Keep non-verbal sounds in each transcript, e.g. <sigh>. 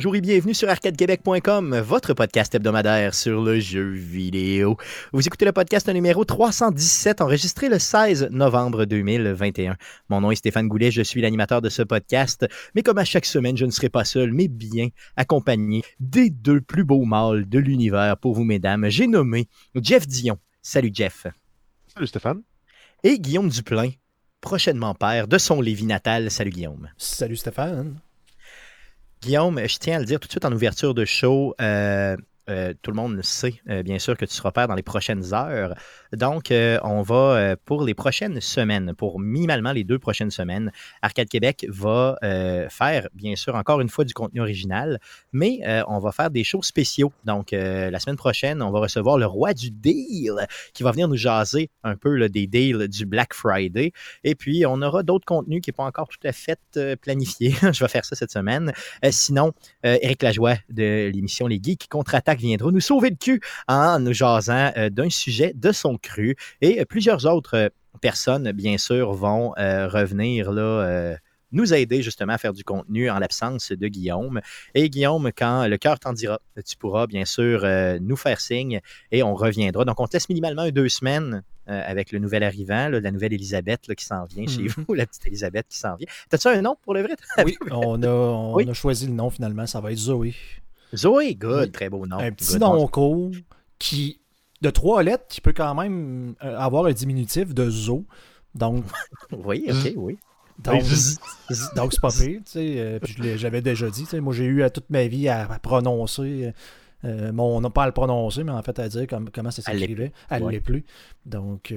Bonjour et bienvenue sur arcadequebec.com, votre podcast hebdomadaire sur le jeu vidéo. Vous écoutez le podcast numéro 317, enregistré le 16 novembre 2021. Mon nom est Stéphane Goulet, je suis l'animateur de ce podcast, mais comme à chaque semaine, je ne serai pas seul, mais bien accompagné des deux plus beaux mâles de l'univers pour vous, mesdames. J'ai nommé Jeff Dion. Salut Jeff. Salut Stéphane. Et Guillaume Duplain, prochainement père de son Lévis natal. Salut Guillaume. Salut Stéphane. Guillaume, je tiens à le dire tout de suite en ouverture de show. Euh, euh, tout le monde sait, euh, bien sûr, que tu seras père dans les prochaines heures. Donc, on va, pour les prochaines semaines, pour minimalement les deux prochaines semaines, Arcade Québec va faire, bien sûr, encore une fois du contenu original, mais on va faire des shows spéciaux. Donc, la semaine prochaine, on va recevoir le roi du deal qui va venir nous jaser un peu des deals du Black Friday. Et puis, on aura d'autres contenus qui n'est pas encore tout à fait planifiés. <laughs> Je vais faire ça cette semaine. sinon, Eric Lajoie de l'émission Les Geeks contre-attaque viendra nous sauver le cul en nous jasant euh, d'un sujet de son cru. Et euh, plusieurs autres euh, personnes, bien sûr, vont revenir là nous aider justement à faire du contenu en l'absence de Guillaume. Et Guillaume, quand le cœur t'en dira, tu pourras bien sûr nous faire signe et on reviendra. Donc, on teste minimalement deux semaines avec le nouvel arrivant, la nouvelle Elisabeth qui s'en vient chez mhm. vous, la petite Elisabeth qui s'en vient. T'as-tu un nom pour le vrai? Oui, on, a, on a choisi le nom finalement, ça va être Zoé. Zoé, good, très beau nom. Un petit nom court qui, de trois lettres, qui peut quand même euh, avoir un diminutif de Zo. Donc. <laughs> oui, ok, oui. Donc, c'est pas pire, tu sais. Euh, j'avais déjà dit, tu sais, moi j'ai eu toute ma vie à, prononcer. Euh, mon nom, pas à le prononcer, mais en fait à dire comment ça s'écrivait. Elle ne l'est plus. Donc,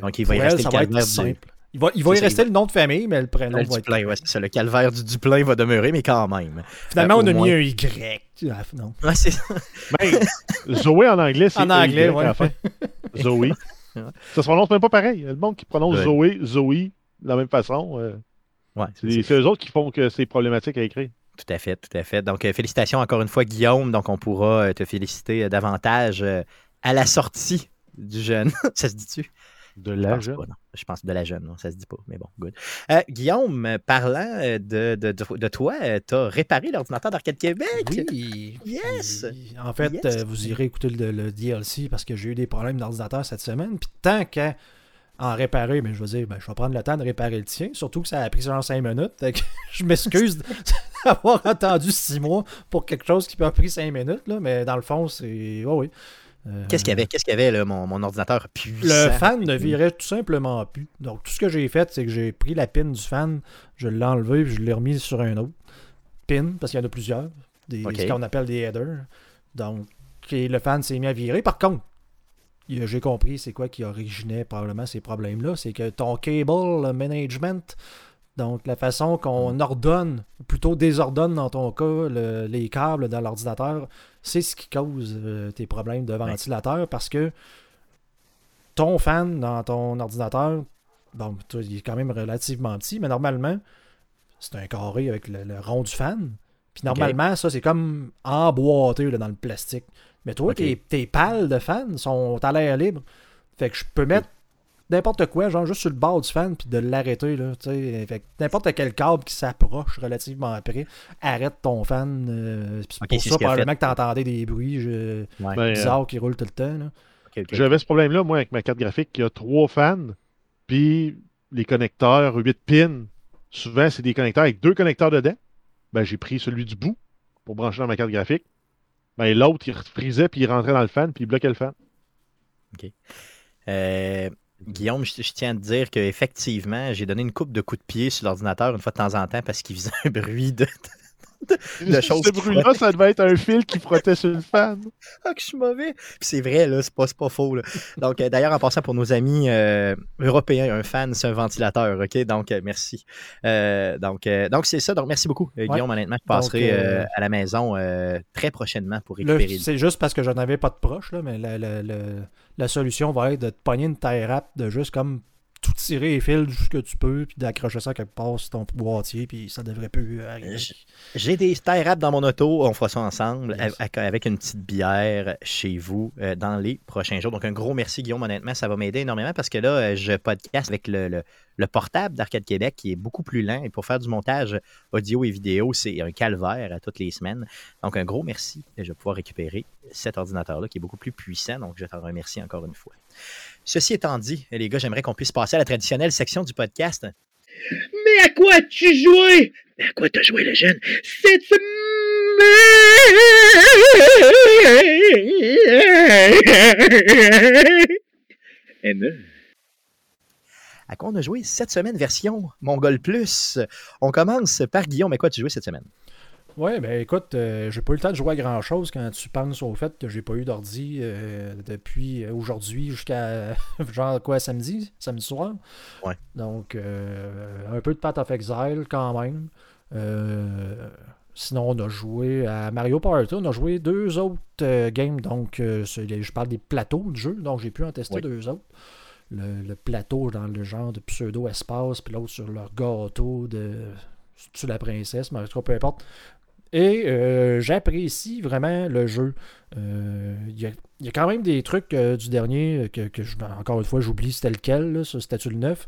Donc il va y rester ça va être simple. Il va, il va y rester le nom de famille, mais le prénom va être... ouais, c'est ça. Le calvaire du Duplain va demeurer, mais quand même. Finalement, on a mis un Y. Ah, non. Ouais, c'est ben, Zoé en anglais, c'est En anglais, ouais. <laughs> Zoé. ça se prononce même pas pareil. Le monde qui prononce Zoé, Zoé, de la même façon. Euh, ouais, c'est eux autres qui font que c'est problématique à écrire. Tout à fait, tout à fait. Donc, euh, félicitations encore une fois, Guillaume. Donc, on pourra euh, te féliciter davantage à la sortie du jeune. <laughs> ça se dit-tu? De la jeune. Je pense de la jeune, non, ça se dit pas. Mais bon, good. Euh, Guillaume, parlant euh, de, de, de, toi, euh, tu as réparé l'ordinateur d'Arcade Québec? Oui. Yes. En fait, vous irez écouter le, DLC parce que j'ai eu des problèmes d'ordinateur cette semaine. Puis tant qu'à en réparer, mais je veux dire, ben, je vais prendre le temps de réparer le tien, surtout que ça a pris seulement 5 minutes. <laughs> je m'excuse <laughs> d'avoir attendu 6 mois pour quelque chose qui peut avoir pris 5 minutes, là, mais dans le fond, c'est. Oh, oui. Euh, Qu'est-ce qu'il y avait, Qu'est-ce qu'il y avait là, mon, mon, ordinateur puissant? Le fan ne virait tout simplement plus. Donc, tout ce que j'ai fait, c'est que j'ai pris la pin du fan, je l'ai enlevé et je l'ai remis sur un autre pin, parce qu'il y en a plusieurs, des, ce qu'on appelle des headers. Donc, le fan s'est mis à virer. Par contre, j'ai compris c'est quoi qui originait probablement ces problèmes-là. C'est que ton cable management donc, la façon qu'on mm. ordonne, plutôt désordonne dans ton cas, les câbles dans l'ordinateur, c'est ce qui cause euh, tes problèmes de ventilateur parce que ton fan dans ton ordinateur, bon, il est quand même relativement petit, mais normalement, c'est un carré avec le, rond du fan. Puis normalement, ça, c'est comme emboîté dans le plastique. Mais toi, tes, tes, pales de fan sont à l'air libre. Fait que je peux mettre n'importe quoi, genre juste sur le bord du fan, puis de l'arrêter. là N'importe quel câble qui s'approche relativement après, arrête ton fan. Euh, c'est pour ça, probablement que tu entendais des bruits ben, bizarres euh, qui roulent tout le temps. J'avais ce problème-là, moi, avec ma carte graphique, qui a trois fans, puis les connecteurs 8 pins. Souvent, c'est des connecteurs avec deux connecteurs dedans. Ben, j'ai pris celui du bout pour brancher dans ma carte graphique. Ben, l'autre, il frisait, puis il rentrait dans le fan, puis il bloquait le fan. OK. Euh, Guillaume, je, tiens à te dire qu'effectivement, j'ai donné une coupe de coups de pied sur l'ordinateur une fois de temps en temps parce qu'il faisait un <laughs> bruit de, de, choses. Ce bruit-là, ça devait être un fil qui sur le fan. Ah, que je suis mauvais. Puis c'est vrai, là, c'est pas, pas faux. Donc, euh, d'ailleurs, en passant pour nos amis euh, européens, un fan, c'est un ventilateur, OK? Donc, euh, merci. donc, donc c'est ça. Donc, merci beaucoup, Guillaume. Honnêtement, je passerai à la maison très prochainement pour récupérer. C'est juste parce que je n'avais pas de proche, là, mais la, solution va être de te pogner une taille rap de juste comme tout tirer les fils ce que tu peux, puis d'accrocher ça quelque part sur ton boîtier, puis ça devrait plus arriver. J'ai des wraps dans mon auto, on fera ça ensemble avec une petite bière chez vous euh, dans les prochains jours. Donc un gros merci Guillaume, honnêtement, ça va m'aider énormément parce que là, euh, je podcast avec le, le portable d'Arcade Québec qui est beaucoup plus lent et pour faire du montage audio et vidéo, c'est un calvaire à toutes les semaines. Donc, un gros merci. Je vais pouvoir récupérer cet ordinateur-là qui est beaucoup plus puissant. Donc, je t'en remercie encore une fois. Ceci étant dit, les gars, j'aimerais qu'on puisse passer à la traditionnelle section du podcast. Mais à quoi tu joué? à quoi t'as joué, le jeune? Cette semaine! À quoi on a joué cette semaine version Mongol Plus? On commence par Guillaume. Mais quoi tu joué cette semaine? Ouais, ben écoute, euh, j'ai pas eu le temps de jouer à grand chose quand tu penses au fait que j'ai pas eu d'ordi euh, depuis aujourd'hui jusqu'à <laughs> genre quoi samedi, samedi soir? Ouais. Donc euh, un peu de Path of Exile quand même. sinon on a joué à Mario Party, on a joué deux autres games, donc je parle des plateaux de jeu, donc j'ai pu en tester deux autres. Le, plateau dans le genre de pseudo-espace, puis l'autre sur leur gâteau de tu la princesse, mais peu importe. Et euh, j'apprécie vraiment le jeu. Euh, il y, a, quand même des trucs euh, du dernier que, je, encore une fois, j'oublie c'était lequel, ce statut le neuf.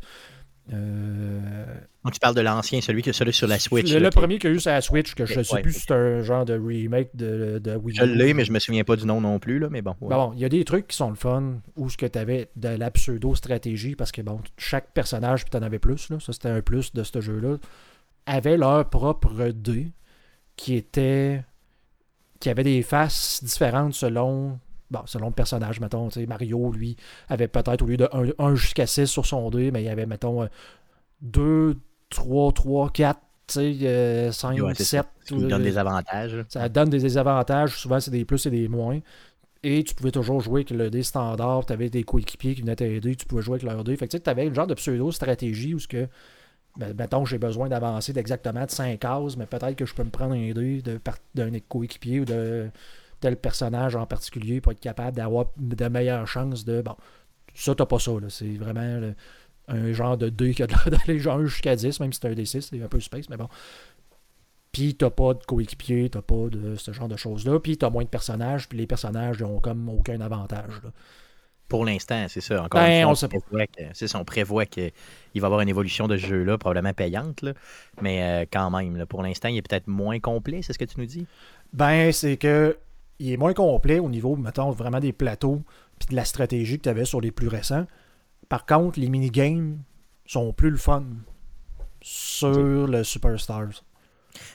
Donc tu parles de l'ancien, celui, qui, celui sur la Switch. Le, premier qui a eu sur la Switch, que je ne sais plus si c'est un genre de remake de, de Wii Je l'ai, mais je me souviens pas du nom non plus, là, mais bon. Bon, il y a des trucs qui sont le fun, où ce que tu avais de la pseudo-stratégie, parce que bon, chaque personnage, puis tu en avais plus, là, ça c'était un plus de ce jeu-là, avait leur propre dé qui était qui avait des faces différentes selon bon, selon le personnage, mettons, Mario, lui, avait peut-être au lieu de 1, jusqu'à 6 sur son dé, mais il y avait, mettons, 2, 3, 3, 4, 5, 7. Ça donne des avantages. Ça donne des désavantages. Souvent, c'est des plus et des moins. Et tu pouvais toujours jouer avec le dé standard. Tu avais des coéquipiers qui venaient t'aider. Tu pouvais jouer avec leur dé. Fait que tu avais une genre de pseudo-stratégie où ce que mettons j'ai besoin d'avancer d'exactement de 5 cases, mais peut-être que je peux me prendre un dé d'un coéquipier ou de tel personnage en particulier pour être capable d'avoir de meilleures chances de. Bon, ça, t'as pas ça. C'est vraiment un genre de dé qui a d'aller genre jusqu'à 10, même si c'est un D6, c'est un peu space, mais bon. Puis t'as pas de coéquipier, t'as pas de ce genre de choses-là. Puis t'as moins de personnages, puis les personnages n'ont comme aucun avantage. Pour l'instant, c'est ça. Encore ben, une fois, on, prévoit qu'il va y avoir une évolution de ce jeu-là, probablement payante, mais euh, quand même, pour l'instant, il est peut-être moins complet, c'est ce que tu nous dis? Ben, c'est que il est moins complet au niveau, mettons, vraiment des plateaux puis de la stratégie que tu avais sur les plus récents. Par contre, les minigames sont plus le fun sur le Superstars.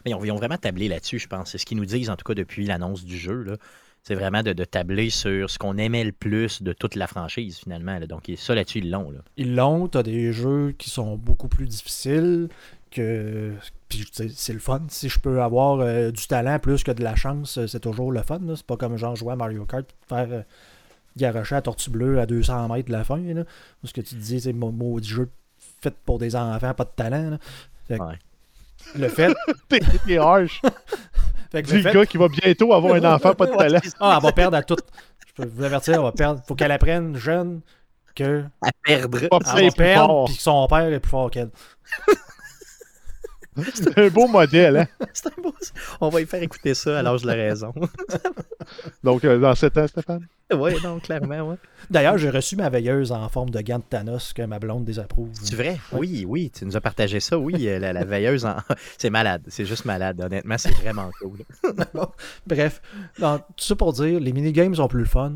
Mais ils ont, vraiment tablé là-dessus, je pense. C'est ce qu'ils nous disent, en tout cas, depuis l'annonce du jeu. Là c'est vraiment de, tabler sur ce qu'on aimait le plus de toute la franchise, finalement. Donc, ça, là-dessus, ils l'ont. Ils l'ont. Tu as des jeux qui sont beaucoup plus difficiles. que Puis, c'est le fun. Si je peux avoir euh, du talent plus que de la chance, c'est toujours le fun. C'est pas comme genre jouer à Mario Kart faire euh, garocher à Tortue Bleue à 200 mètres de la fin. Là. Ce que tu dis, c'est maudit jeu fait pour des enfants, pas de talent. Le fait. <laughs> T'es harsh. <laughs> Dis le, gars qui va bientôt avoir un enfant pas de <laughs> talent. Ah, elle va perdre à tout. Je peux vous avertir, elle va perdre. Faut qu'elle apprenne jeune que. À perdre. Elle va perdre, puis que son père est plus fort qu'elle. C'est un beau modèle, hein? <laughs> C'est un beau... On va y faire écouter ça à l'âge de la raison. <laughs> Donc, euh, dans 7 ans, Stéphane? Oui, non, clairement, oui. D'ailleurs, j'ai reçu ma veilleuse en forme de gant de Thanos que ma blonde désapprouve. C'est vrai? Oui, oui, tu nous as partagé ça, oui, euh, la, veilleuse en... <laughs> C'est malade, c'est juste malade, honnêtement, c'est vraiment cool. Bref, tout ça pour dire, les minigames sont plus le fun.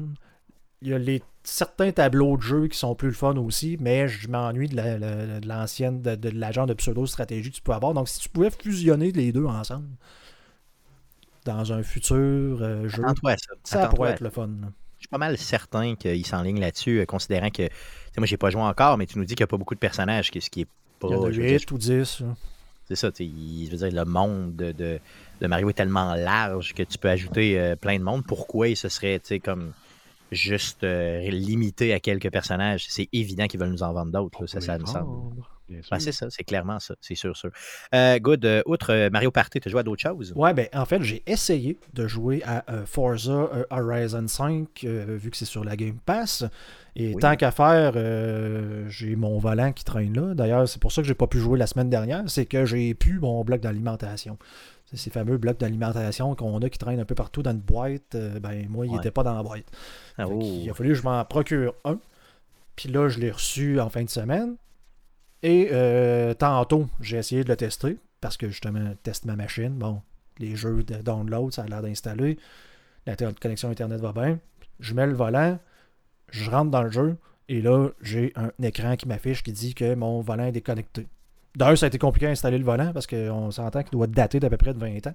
Il y a les certains tableaux de jeu qui sont plus le fun aussi, mais je m'ennuie de l'ancienne, de, de, l'agent de pseudo-stratégie que tu peux avoir. Donc, si tu pouvais fusionner les deux ensemble dans un futur euh, jeu, ça, pourrait être le fun. Je suis pas mal certain qu'il s'enligne là-dessus, euh, considérant que. Moi, j'ai pas joué encore, mais tu nous dis qu'il n'y a pas beaucoup de personnages, ce qui est pas. Il y en a 8 ou 10. C'est ça, je veux dire, le monde de, de, Mario est tellement large que tu peux ajouter euh, plein de monde. Pourquoi ce serait, tu sais, comme juste euh, limité à quelques personnages. C'est évident qu'ils veulent nous en vendre d'autres. Ça, ça me semble. Ben, c'est ça, c'est clairement ça, c'est sûr, sûr. Euh, good, euh, outre Mario Party, tu joué à d'autres choses? Ouais, ben en fait, j'ai essayé de jouer à Forza Horizon 5, vu que c'est sur la Game Pass. Et tant qu'à faire, j'ai mon volant qui traîne là. D'ailleurs, c'est pour ça que j'ai pas pu jouer la semaine dernière, c'est que j'ai pu mon bloc d'alimentation ces fameux blocs d'alimentation qu'on a qui traînent un peu partout dans une boîte. Euh, ben, moi, il n'était pas dans la boîte. Ah, il a fallu que je m'en procure un. Puis là, je l'ai reçu en fin de semaine. Et euh, tantôt, j'ai essayé de le tester parce que justement, teste ma machine. Bon, les jeux de download, ça a l'air d'installer. La connexion Internet va bien. Je mets le volant, je rentre dans le jeu et là, j'ai un écran qui m'affiche qui dit que mon volant est déconnecté. D'ailleurs, ça a été compliqué à installer le volant parce qu'on s'entend qu'il doit dater d'à peu près de 20 ans.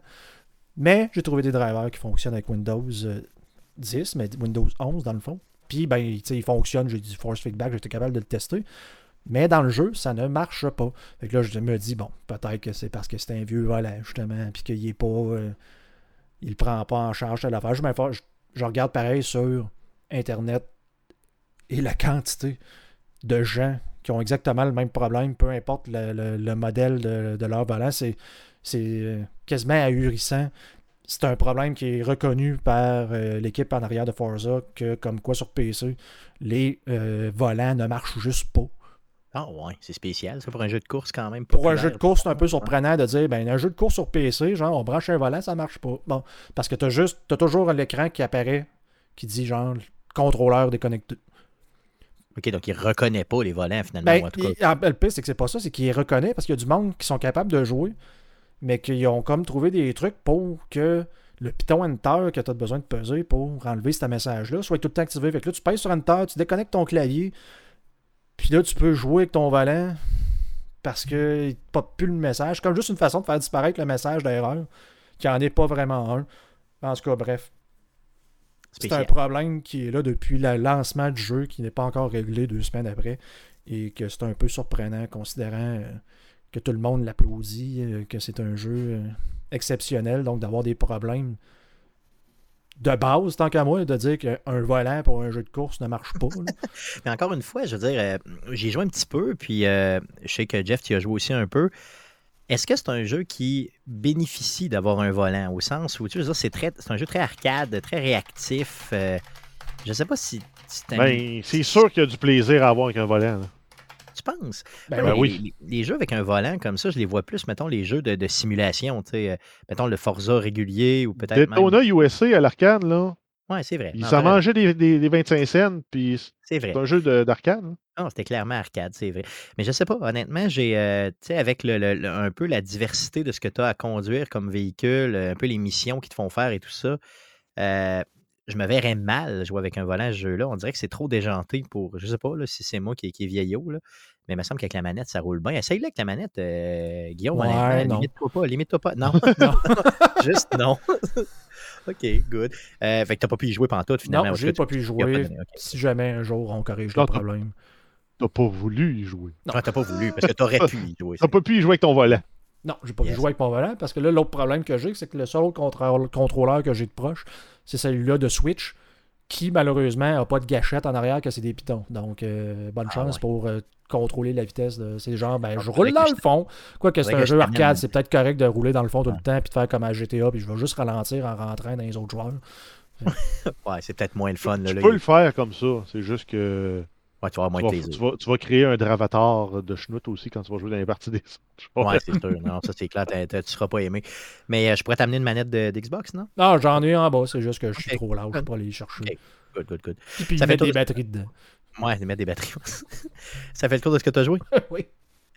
Mais j'ai trouvé des drivers qui fonctionnent avec Windows 10, euh, mais Windows 11 dans le fond. Puis, ben, il fonctionne, j'ai du force feedback, j'étais capable de le tester. Mais dans le jeu, ça ne marche pas. Fait que là, je me dis, bon, peut-être que c'est parce que c'est un vieux volant, justement, puis qu'il est pas. Euh, il prend pas en charge de l'affaire. Je, je, je regarde pareil sur Internet et la <laughs> quantité de gens qui ont exactement le même problème, peu importe le, modèle de, leur volant, c'est, c'est quasiment ahurissant. C'est un problème qui est reconnu par euh, l'équipe en arrière de Forza que, comme quoi sur PC, les euh, volants ne marchent juste pas. Ah ouais, c'est spécial, ça, pour un jeu de course quand même. Pour un jeu de course, c'est un peu surprenant de dire, ben, un jeu de course sur PC, genre, on branche un volant, ça marche pas. Bon, parce que tu as juste, as toujours l'écran qui apparaît, qui dit, genre, contrôleur déconnecté. OK, donc il reconnaît pas les volants finalement. Ben, en tout cas. le pire, c'est que c'est pas ça, c'est qu'il reconnaît parce qu'il y a du monde qui sont capables de jouer, mais qui ont comme trouvé des trucs pour que le Python Enter que tu as besoin de peser pour enlever ce message-là soit tout le temps activé. Fait que là, tu pèses sur Enter, tu déconnectes ton clavier, puis là, tu peux jouer avec ton volant parce que ne pop plus le message. Comme juste une façon de faire disparaître le message d'erreur, qui en est pas vraiment un. En tout cas, bref. C'est un problème qui est là depuis le lancement du jeu, qui n'est pas encore réglé deux semaines après, et que c'est un peu surprenant considérant euh, que tout le monde l'applaudit, euh, que c'est un jeu euh, exceptionnel, donc d'avoir des problèmes de base, tant qu'à moi, de dire qu'un volant pour un jeu de course ne marche pas. <laughs> Mais encore une fois, je veux dire, j'ai joué un petit peu, puis je sais que Jeff, tu as joué aussi un peu. Est-ce que c'est un jeu qui bénéficie d'avoir un volant au sens où tu veux dire c'est très c'est un jeu très arcade, très réactif. Euh, je ne sais pas si, ben, c'est sûr qu'il y a du plaisir à avoir avec un volant. Tu penses? Ben, ben oui. Les, jeux avec un volant comme ça, je les vois plus, mettons, les jeux de, simulation, tu sais, euh, mettons le Forza régulier ou peut-être. Daytona même... USA à l'arcade, là. Oui, c'est vrai. Ils s'en mangeaient des, des, 25 cents, puis c'est un jeu d'arcade. Non, ah, c'était clairement arcade, c'est vrai. Mais je sais pas, honnêtement, j'ai, euh, tu sais, avec le, un peu la diversité de ce que tu as à conduire comme véhicule, un peu les missions qui te font faire et tout ça, euh, je me verrais mal jouer avec un volant ce jeu-là. On dirait que c'est trop déjanté pour, je sais pas là, si c'est moi qui, qui est vieillot, là, mais il me semble qu'avec la manette, ça roule bien. Essaye-le avec la manette, euh, Guillaume. Ouais, limite-toi pas, limite-toi pas. Non, <laughs> non. <laughs> juste non. <laughs> <laughs> OK, good. Euh, fait que t'as pas pu y jouer pendant tout, finalement. Non, j'ai pas pu y jouer. Si jamais un jour on corrige le problème. T'as pas voulu y jouer. Non, t'as pas voulu, parce que t'aurais <laughs> pu y jouer. T'as pas pu y jouer avec ton volant. Non, j'ai pas pu jouer avec mon volant, parce que là, l'autre problème que j'ai, c'est que le seul autre contrôleur que j'ai de proche, c'est celui-là de Switch qui malheureusement n'a pas de gâchette en arrière que c'est des pitons. Donc, euh, bonne ah chance pour euh, contrôler la vitesse de ces gens. Ben, ah, je roule dans le fond. Quoique c'est un jeu arcade, c'est peut-être correct de rouler dans le fond tout le temps puis de faire comme à GTA, puis je vais juste ralentir en rentrant dans les autres joueurs. <laughs> ouais, c'est peut-être moins le fun. Tu, peux le faire comme ça. C'est juste que. Ouais, tu vas, moins tu, vas, tu, vas, créer un dravatar de schnout aussi quand tu vas jouer dans les parties des Ouais, c'est sûr. Non, ça c'est clair. tu seras pas aimé. Mais euh, je pourrais t'amener une manette d'Xbox, non? Non, j'en ai en bas. C'est juste que je suis trop large pour aller chercher. Okay. Good, good, good. puis ça fait des batteries dedans. Ouais, mettre des batteries. <laughs> ça fait le tour de ce que tu as joué? <laughs> oui.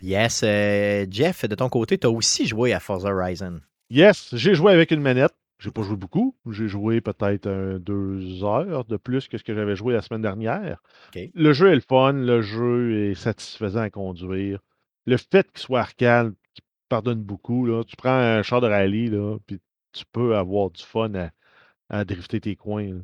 Yes. Euh, Jeff, de ton côté, tu as aussi joué à Forza Horizon. Yes, j'ai joué avec une manette. J'ai pas joué beaucoup. J'ai joué peut-être deux heures de plus que ce que j'avais joué la semaine dernière. Le jeu est le fun, le jeu est satisfaisant à conduire. Le fait qu'il soit arcade, qui pardonne beaucoup. Là. Tu prends un char de rallye, là, puis tu peux avoir du fun à, à drifter tes coins.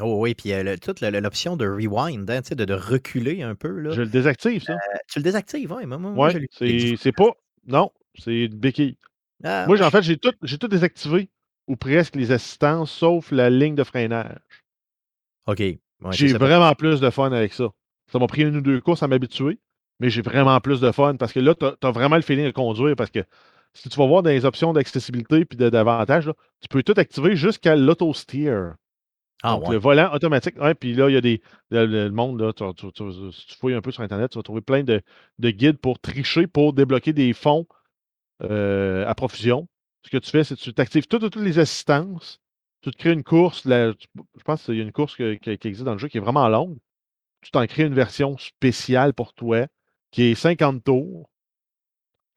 Oh oui, puis euh, toute l'option de rewind, hein, de, de reculer un peu. Là. Je le désactive, ça. Euh, tu le désactives, oui. Moi, moi, ouais, c'est pas. Non, c'est une béquille. Ah, moi, en fait, j'ai tout, tout désactivé, ou presque les assistances, sauf la ligne de freinage. OK. j'ai vraiment plus de fun avec ça. Ça m'a pris une ou deux courses à m'habituer, mais j'ai vraiment plus de fun parce que là, tu as, vraiment le feeling de conduire parce que si tu vas voir dans les options d'accessibilité puis d'avantage, tu peux tout activer jusqu'à l'auto-steer. Ah, Donc, le volant automatique. Ouais, puis là, il y a des. Le, monde, là, si tu fouilles un peu sur Internet, tu vas trouver plein de, guides pour tricher, pour débloquer des fonds euh, à profusion. Ce que tu fais, c'est que tu t'actives toutes, toutes, les assistances. Tu te crées une course. je pense qu'il y a une course qui, existe dans le jeu qui est vraiment longue. Tu t'en crées une version spéciale pour toi. qui est 50 tours.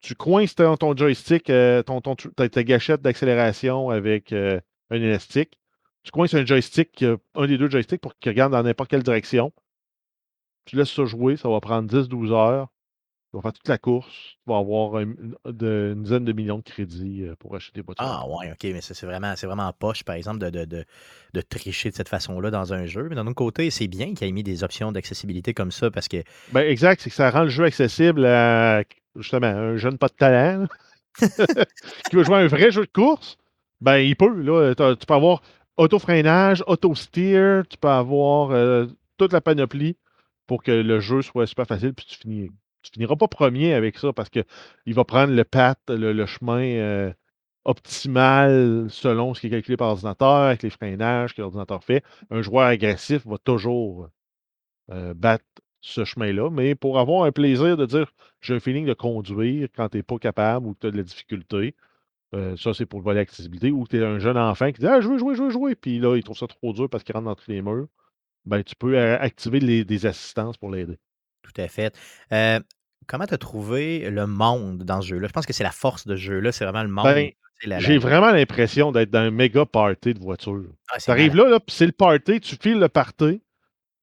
Tu coinces ton, ton joystick, euh, ton, ton, ta, gâchette d'accélération avec euh, un élastique. Tu coinces un joystick, un des deux joysticks pour qu'il regarde dans n'importe quelle direction. Tu laisses ça jouer, ça va prendre 10-12 heures. Tu vas faire toute la course. Tu vas avoir une, dizaine de millions de crédits euh, pour acheter des voitures. Ah ouais, ok, mais c'est vraiment, vraiment poche, par exemple, de, de, de, tricher de cette façon-là dans un jeu. Mais d'un autre côté, c'est bien qu'il ait mis des options d'accessibilité comme ça parce que. Ben exact, c'est que ça rend le jeu accessible à justement un jeune pas de talent <laughs> qui veut jouer un vrai jeu de course. Ben, il peut. Là, tu peux avoir auto-freinage, auto-steer, tu peux avoir euh, toute la panoplie pour que le jeu soit super facile, puis tu finis. Tu finiras pas premier avec ça parce qu'il va prendre le path, le, chemin euh, optimal selon ce qui est calculé par l'ordinateur, avec les freinages que l'ordinateur fait. Un joueur agressif va toujours euh, battre ce chemin-là, mais pour avoir un plaisir de dire j'ai un feeling de conduire quand tu n'es pas capable ou que tu as de la difficulté, euh, ça c'est pour le volet accessibilité, ou tu es un jeune enfant qui dit Ah, je veux jouer, je veux jouer, puis là, il trouve ça trop dur parce qu'il rentre dans tous les murs ben, tu peux activer des assistances pour l'aider. Tout à fait. comment tu as trouvé le monde dans ce jeu-là? Je pense que c'est la force de ce jeu-là, c'est vraiment le monde. Ben, j'ai vraiment l'impression d'être dans un méga party de voiture. Ah, tu arrives là, là puis c'est le party, tu files le party,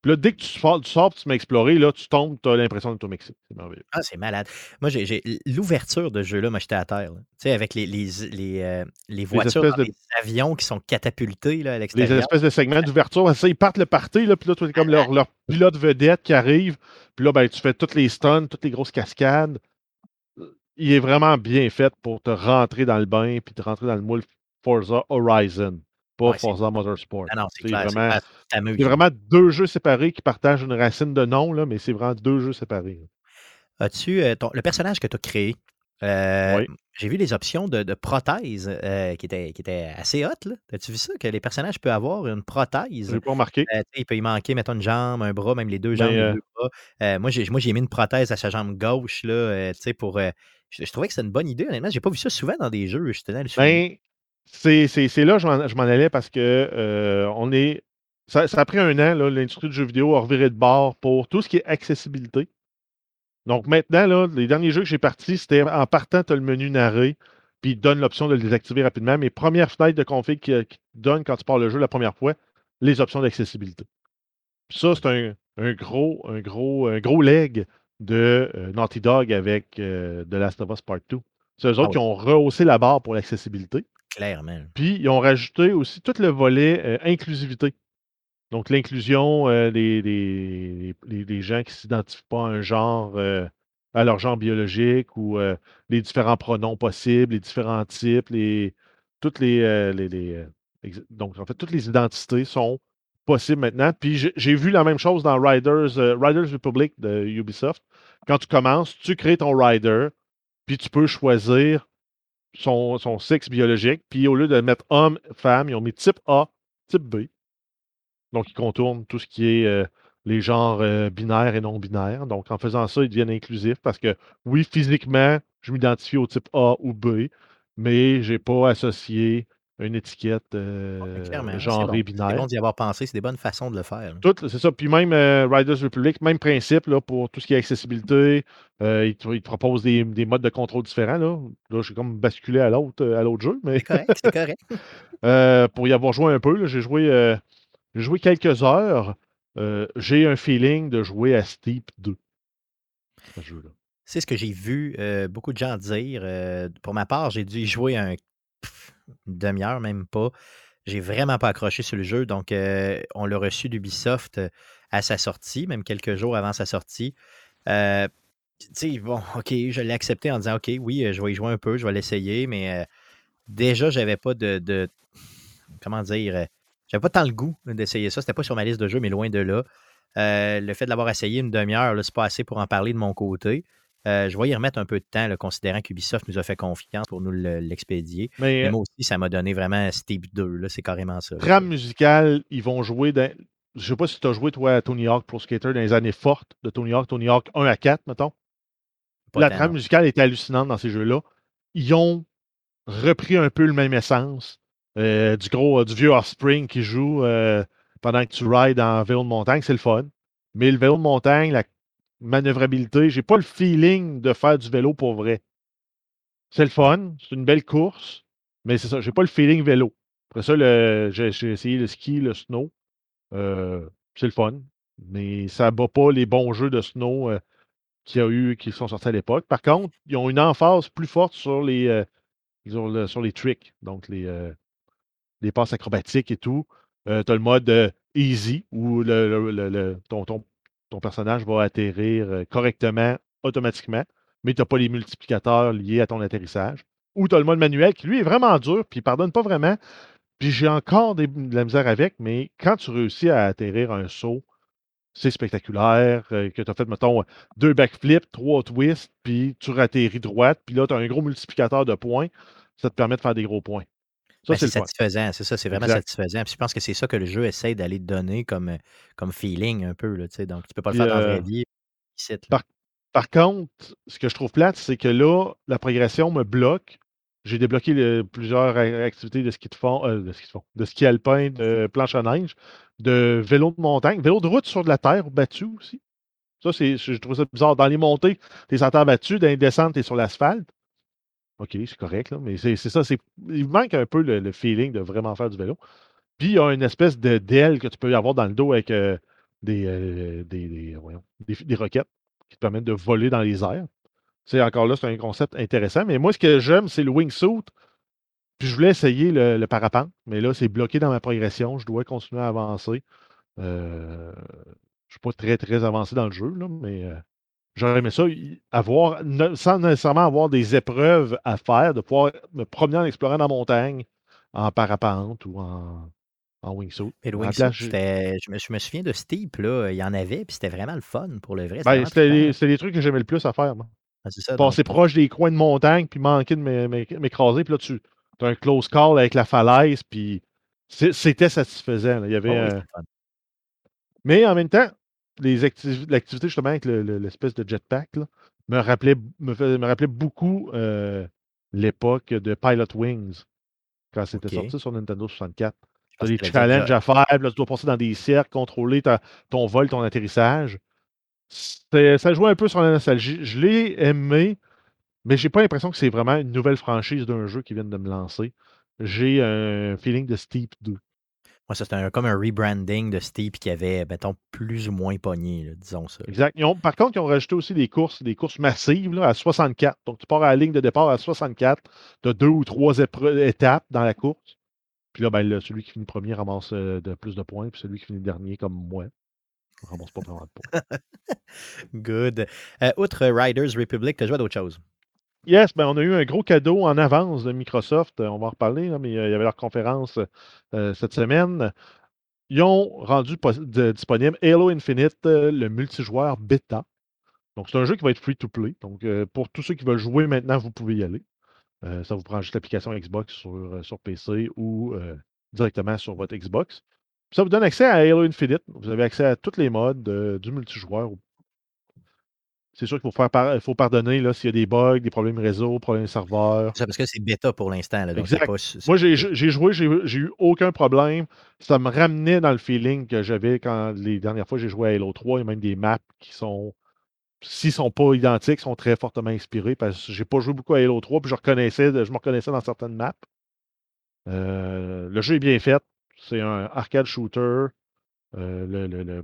puis là, dès que tu sors, tu, sors, tu m'as exploré, là, tu tombes, tu as l'impression d'être au Mexique. C'est merveilleux. Ah, c'est malade. Moi, j'ai l'ouverture de ce jeu-là, moi, j'étais à terre. Tu sais, avec les, les, les, euh, les voitures, les, avions qui sont catapultés là, à l'extérieur. Les espèces de segments d'ouverture. Ça, ils partent le party, là, puis là, tu es comme leur, leur, pilote vedette qui arrive. Puis là, ben, tu fais toutes les stuns, toutes les grosses cascades. Il est vraiment bien fait pour te rentrer dans le bain, puis te rentrer dans le moule Forza Horizon pas Forza Motorsport. Ah c'est Vraiment, c'est vraiment deux jeux séparés qui partagent une racine de nom, là, mais c'est vraiment deux jeux séparés. As-tu euh, le personnage que tu as créé? Euh, j'ai vu les options de, de prothèse euh, qui, étaient, qui étaient assez hautes. As-tu vu ça? Que les personnages peuvent avoir une prothèse? Je pas remarqué. il peut y manquer, mettons, une jambe, un bras, même les deux jambes, les deux bras. moi, j'ai, moi, j'ai mis une prothèse à sa jambe gauche là, pour. Je, trouvais que c'était une bonne idée, honnêtement. J'ai pas vu ça souvent dans des jeux. Je tenais ben, c'est là que je m'en allais parce que euh, on est. Ça, a pris un an, l'industrie du jeu vidéo a reviré de bord pour tout ce qui est accessibilité. Donc maintenant, là, les derniers jeux que j'ai partis, c'était en partant, tu as le menu narré, puis il donne l'option de le désactiver rapidement. Mes premières fenêtres de config qui, qui donne quand tu pars le jeu la première fois, les options d'accessibilité. Ça, c'est un, gros, un gros, un gros leg de euh, Naughty Dog avec euh, The Last of Us Part 2. C'est eux autres ah qui ont rehaussé la barre pour l'accessibilité. Clairement. Puis, ils ont rajouté aussi tout le volet euh, inclusivité. Donc, l'inclusion euh, des, gens qui ne s'identifient pas à un genre, euh, à leur genre biologique ou les différents pronoms possibles, les différents types, les, toutes les, les, donc, en fait, toutes les identités sont possibles maintenant. Puis, j'ai vu la même chose dans Riders, Riders Republic de Ubisoft. Quand tu commences, tu crées ton rider, puis tu peux choisir son, sexe biologique. Puis au lieu de mettre homme, femme, ils ont mis type A, type B. Donc, ils contournent tout ce qui est euh, les genres euh, binaires et non binaires. Donc, en faisant ça, ils deviennent inclusifs parce que, oui, physiquement, je m'identifie au type A ou B, mais je n'ai pas associé une étiquette euh, genre binaire. C'est bon d'y avoir pensé, c'est des bonnes façons de le faire. c'est ça. Puis même euh, Riders Republic, même principe là, pour tout ce qui est accessibilité. Euh, il, te, propose des, modes de contrôle différents. Là, là j'ai comme basculé à l'autre, à l'autre jeu. Mais... C'est correct, c'est correct. <laughs> Euh, pour y avoir joué un peu, j'ai joué, joué quelques heures. j'ai un feeling de jouer à Steep 2. C'est ce que j'ai vu beaucoup de gens dire. pour ma part, j'ai dû y jouer un une demi-heure, même pas. J'ai vraiment pas accroché sur le jeu. Donc, on l'a reçu d'Ubisoft à sa sortie, même quelques jours avant sa sortie. Tu sais, bon, <laughs> OK, je l'ai accepté en disant OK, oui, je vais y jouer un peu, je vais l'essayer, mais déjà, j'avais pas de, Comment dire J'avais pas tant le goût d'essayer ça. C'était pas sur ma liste de jeux, mais loin de là. le fait de l'avoir essayé une demi-heure, c'est pas assez pour en parler de mon côté. Euh, je vais y remettre un peu de temps, considérant qu'Ubisoft nous a fait confiance pour nous l'expédier. Mais, moi aussi, ça m'a donné vraiment Steve 2. C'est carrément ça. Trame musicale, ils vont jouer dans. Je sais pas si tu as joué, toi, à Tony Hawk Pro Skater dans les années fortes de Tony Hawk, Tony Hawk 1 à 4, mettons. la trame musicale est hallucinante dans ces jeux-là. Ils ont repris un peu le même essence euh, du gros, euh, du vieux Offspring qui joue pendant que tu rides en vélo de montagne. C'est le fun. Mais le vélo de montagne, la manœuvrabilité. J'ai pas le feeling de faire du vélo pour vrai. C'est le fun, c'est une belle course, mais c'est ça, j'ai pas le feeling vélo. Après ça, j'ai essayé le ski, le snow. Euh, c'est le fun, mais ça bat pas les bons jeux de snow euh, qu'il y a eu, qui sont sortis à l'époque. Par contre, ils ont une emphase plus forte sur les, euh, sur, les tricks, donc les, les passes acrobatiques et tout. tu le mode easy où le, ton, ton, personnage va atterrir correctement, automatiquement, mais tu n'as pas les multiplicateurs liés à ton atterrissage. Ou tu as le mode manuel qui, lui, est vraiment dur, puis il pardonne pas vraiment. Puis j'ai encore de la misère avec, mais quand tu réussis à atterrir un saut, c'est spectaculaire, euh, que tu as fait, mettons, deux backflips, trois twists, puis tu atterris droite, puis là, tu as un gros multiplicateur de points, ça te permet de faire des gros points. Ça, ben, c'est satisfaisant, c'est ça, c'est vraiment satisfaisant. Puis je pense que c'est ça que le jeu essaie d'aller te donner comme, euh, comme feeling un peu. Là, donc, tu peux pas le faire dans la vraie euh, vie. par, contre, ce que je trouve plate, c'est que là, la progression me bloque j'ai débloqué plusieurs activités de ski de fond, euh, de ski de fond, de ski alpin, de planche à neige, de vélo de montagne, vélo de route sur de la terre battu aussi. Ça, c'est, je trouve ça bizarre. Dans les montées, tu es en terre battue, dans les descentes, tu es sur l'asphalte. OK, c'est correct, là, mais c'est, ça. Il manque un peu le, feeling de vraiment faire du vélo. Puis, il y a une espèce de d'aile que tu peux avoir dans le dos avec euh, des, euh, des, des, roquettes qui te permettent de voler dans les airs. C'est encore là, c'est un concept intéressant. Mais moi, ce que j'aime, c'est le wingsuit. Puis je voulais essayer le, parapente, mais là, c'est bloqué dans ma progression. Je dois continuer à avancer. Euh, je ne suis pas très, très avancé dans le jeu, là, mais euh, j'aurais aimé ça, avoir, sans nécessairement avoir des épreuves à faire, de pouvoir me promener en explorant la montagne, en parapente ou en, en wingsuit. Et le wingsuit, je, me, je me souviens de Steep, là, il y en avait, puis c'était vraiment le fun pour le vrai. Ben, c'était les, trucs que j'aimais le plus à faire. Moi. Ah, Passer proche des coins de montagne, puis manquer de m'écraser. Puis là, tu as un close call avec la falaise, puis c'était satisfaisant. Il y avait. Ah mais en même temps, l'activité justement avec l'espèce de jetpack me, rappelait, me, rappelait beaucoup euh, l'époque de Pilot Wings, quand c'était sorti sur Nintendo 64. Tu as des challenges à faire, là, tu dois passer dans des cercles, contrôler ton vol, ton atterrissage ça joue un peu sur la nostalgie. Je l'ai aimé, mais j'ai pas l'impression que c'est vraiment une nouvelle franchise d'un jeu qui vient de me lancer. J'ai un feeling de Steep 2. Moi, c'était comme un rebranding de Steep qui avait, mettons, plus ou moins pogné, disons ça. Exact. par contre, ils ont rajouté aussi des courses, des courses massives à 64. Donc, tu pars à la ligne de départ à 64. Tu as deux ou trois étapes dans la course. Puis là, ben, celui qui finit premier ramasse euh, de plus de points, puis celui qui finit dernier, comme moi, ramasse pas vraiment de points. <laughs> Good. Euh, outre Riders Republic, tu as joué à d'autres choses? Yes, ben on a eu un gros cadeau en avance de Microsoft. On va en reparler, mais euh, il y avait leur conférence euh, cette semaine. Ils ont rendu disponible Halo Infinite, le multijoueur bêta. Donc, c'est un jeu qui va être free to play. Donc, pour tous ceux qui veulent jouer maintenant, vous pouvez y aller. ça vous prend juste l'application Xbox sur, sur PC ou directement sur votre Xbox. Ça vous donne accès à Halo Infinite. Vous avez accès à tous les modes du multijoueur. C'est sûr qu'il faut, faire faut pardonner s'il y a des bugs, des problèmes réseau, problèmes serveurs. C'est parce que c'est bêta pour l'instant. Moi, j'ai joué, j'ai eu aucun problème. Ça me ramenait dans le feeling que j'avais quand les dernières fois j'ai joué à Halo 3. Il y a même des maps qui sont, s'ils ne sont pas identiques, sont très fortement inspirés parce que j'ai pas joué beaucoup à Halo 3 puis je, reconnaissais, je me reconnaissais dans certaines maps. Euh, le jeu est bien fait. C'est un arcade shooter. Euh,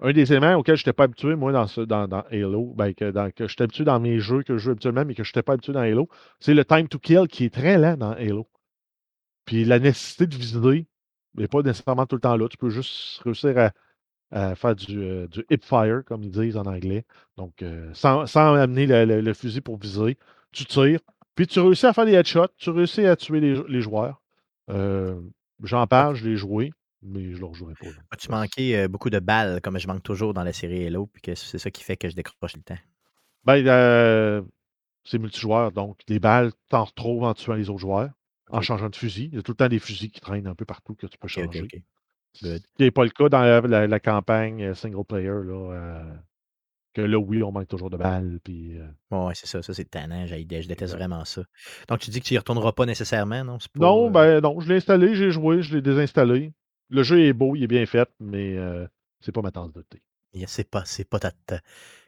un des éléments auxquels je n'étais pas habitué, moi, dans, dans, Halo, ben, que, je suis habitué dans mes jeux que je joue habituellement, mais que je n'étais pas habitué dans Halo, c'est le time to kill qui est très lent dans Halo. Puis la nécessité de viser n'est pas nécessairement tout le temps là. Tu peux juste réussir à, faire du, euh, hip fire, comme ils disent en anglais. Donc, euh, sans, amener le, fusil pour viser, tu tires. Puis tu réussis à faire des headshots, tu réussis à tuer les joueurs. J'en parle, je l'ai joué, mais je ne le rejouerai pas. As-tu manqué euh, beaucoup de balles, comme je manque toujours dans la série Halo, puis que c'est ça qui fait que je décroche le temps? Ben, euh, c'est multijoueur, donc les balles, t'en retrouves en tuant les autres joueurs, en changeant de fusil. Il y a tout le temps des fusils qui traînent un peu partout que tu peux changer. Ce qui n'est pas le cas dans la, campagne euh, single player. Là, que là, oui, on manque toujours de balles. Puis, euh Oui, c'est ça. Ça, c'est tannant. Je déteste vraiment ça. Donc, tu dis que tu y retourneras pas nécessairement, non? non, euh ben non. Je l'ai installé, j'ai joué, je l'ai désinstallé. Le jeu est beau, il est bien fait, mais euh, c'est pas ma tasse de thé. C'est pas, c'est pas ta,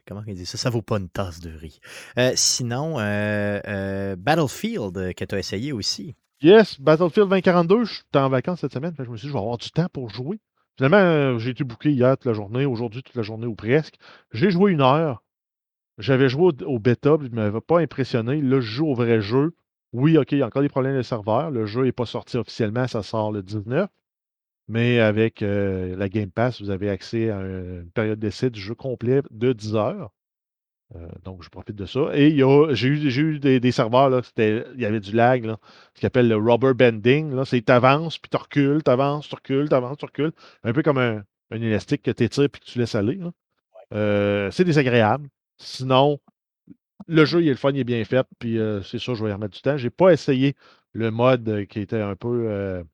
comment on dit ça? Ça vaut pas une tasse de riz. Euh, sinon, euh, euh, Battlefield que tu as essayé aussi. Yes, Battlefield 2042, je suis en vacances cette semaine. je me suis dit, je vais avoir du temps pour jouer. Finalement, j'ai été booké hier toute la journée, aujourd'hui toute la journée ou presque. J'ai joué une heure. J'avais joué au, bêta, puis il ne m'avait pas impressionné. Là, je joue au vrai jeu. Oui, OK, il y a encore des problèmes de serveur. Le jeu n'est pas sorti officiellement, ça sort le 19. Mais avec euh, la Game Pass, vous avez accès à une période d'essai du jeu complet de 10 heures. Euh, donc, je profite de ça. Et j'ai eu, des, serveurs, là, il y avait du lag, là, ce qu'on appelle le rubber bending. C'est t'avances, puis tu recules, t'avances, tu recules, t'avances, tu recules. Un peu comme un, élastique que tu étires puis que tu laisses aller. Euh, c'est désagréable. Sinon, le jeu, il est le fun, il est bien fait, puis euh, c'est sûr, je vais y remettre du temps. J'ai pas essayé le mode qui était un peu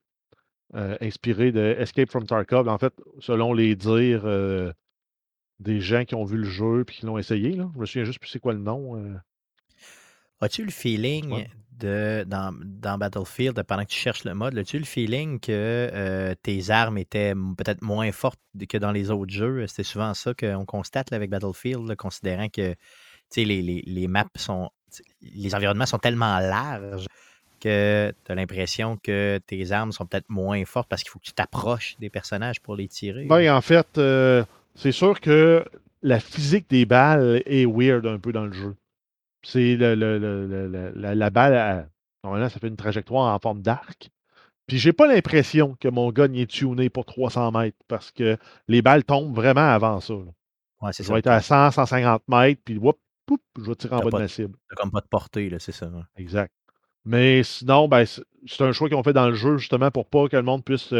inspiré de Escape from Tarkov. En fait, selon les dires des gens qui ont vu le jeu et qui l'ont essayé. Là. Je me souviens juste plus c'est quoi le nom. Euh. As-tu le feeling de dans, dans, Battlefield, pendant que tu cherches le mode, as-tu le feeling que euh, tes armes étaient peut-être moins fortes que dans les autres jeux? C'était souvent ça qu'on constate avec Battlefield, considérant que les, les, les maps sont. Les environnements sont tellement larges que tu as l'impression que tes armes sont peut-être moins fortes parce qu'il faut que tu t'approches des personnages pour les tirer. Ben, en fait, euh, c'est sûr que la physique des balles est weird un peu dans le jeu. C'est le, la, balle, normalement, ça fait une trajectoire en forme d'arc. Puis j'ai pas l'impression que mon gun est tuné pour 300 mètres parce que les balles tombent vraiment avant ça. Ouais, c'est je vais être à 100, 150 mètres, puis whoop, je vais tirer en bas de ma cible. comme pas de portée, là, c'est ça. Exact. Mais sinon, ben, c'est un choix qu'ils ont fait dans le jeu justement pour pas que le monde puisse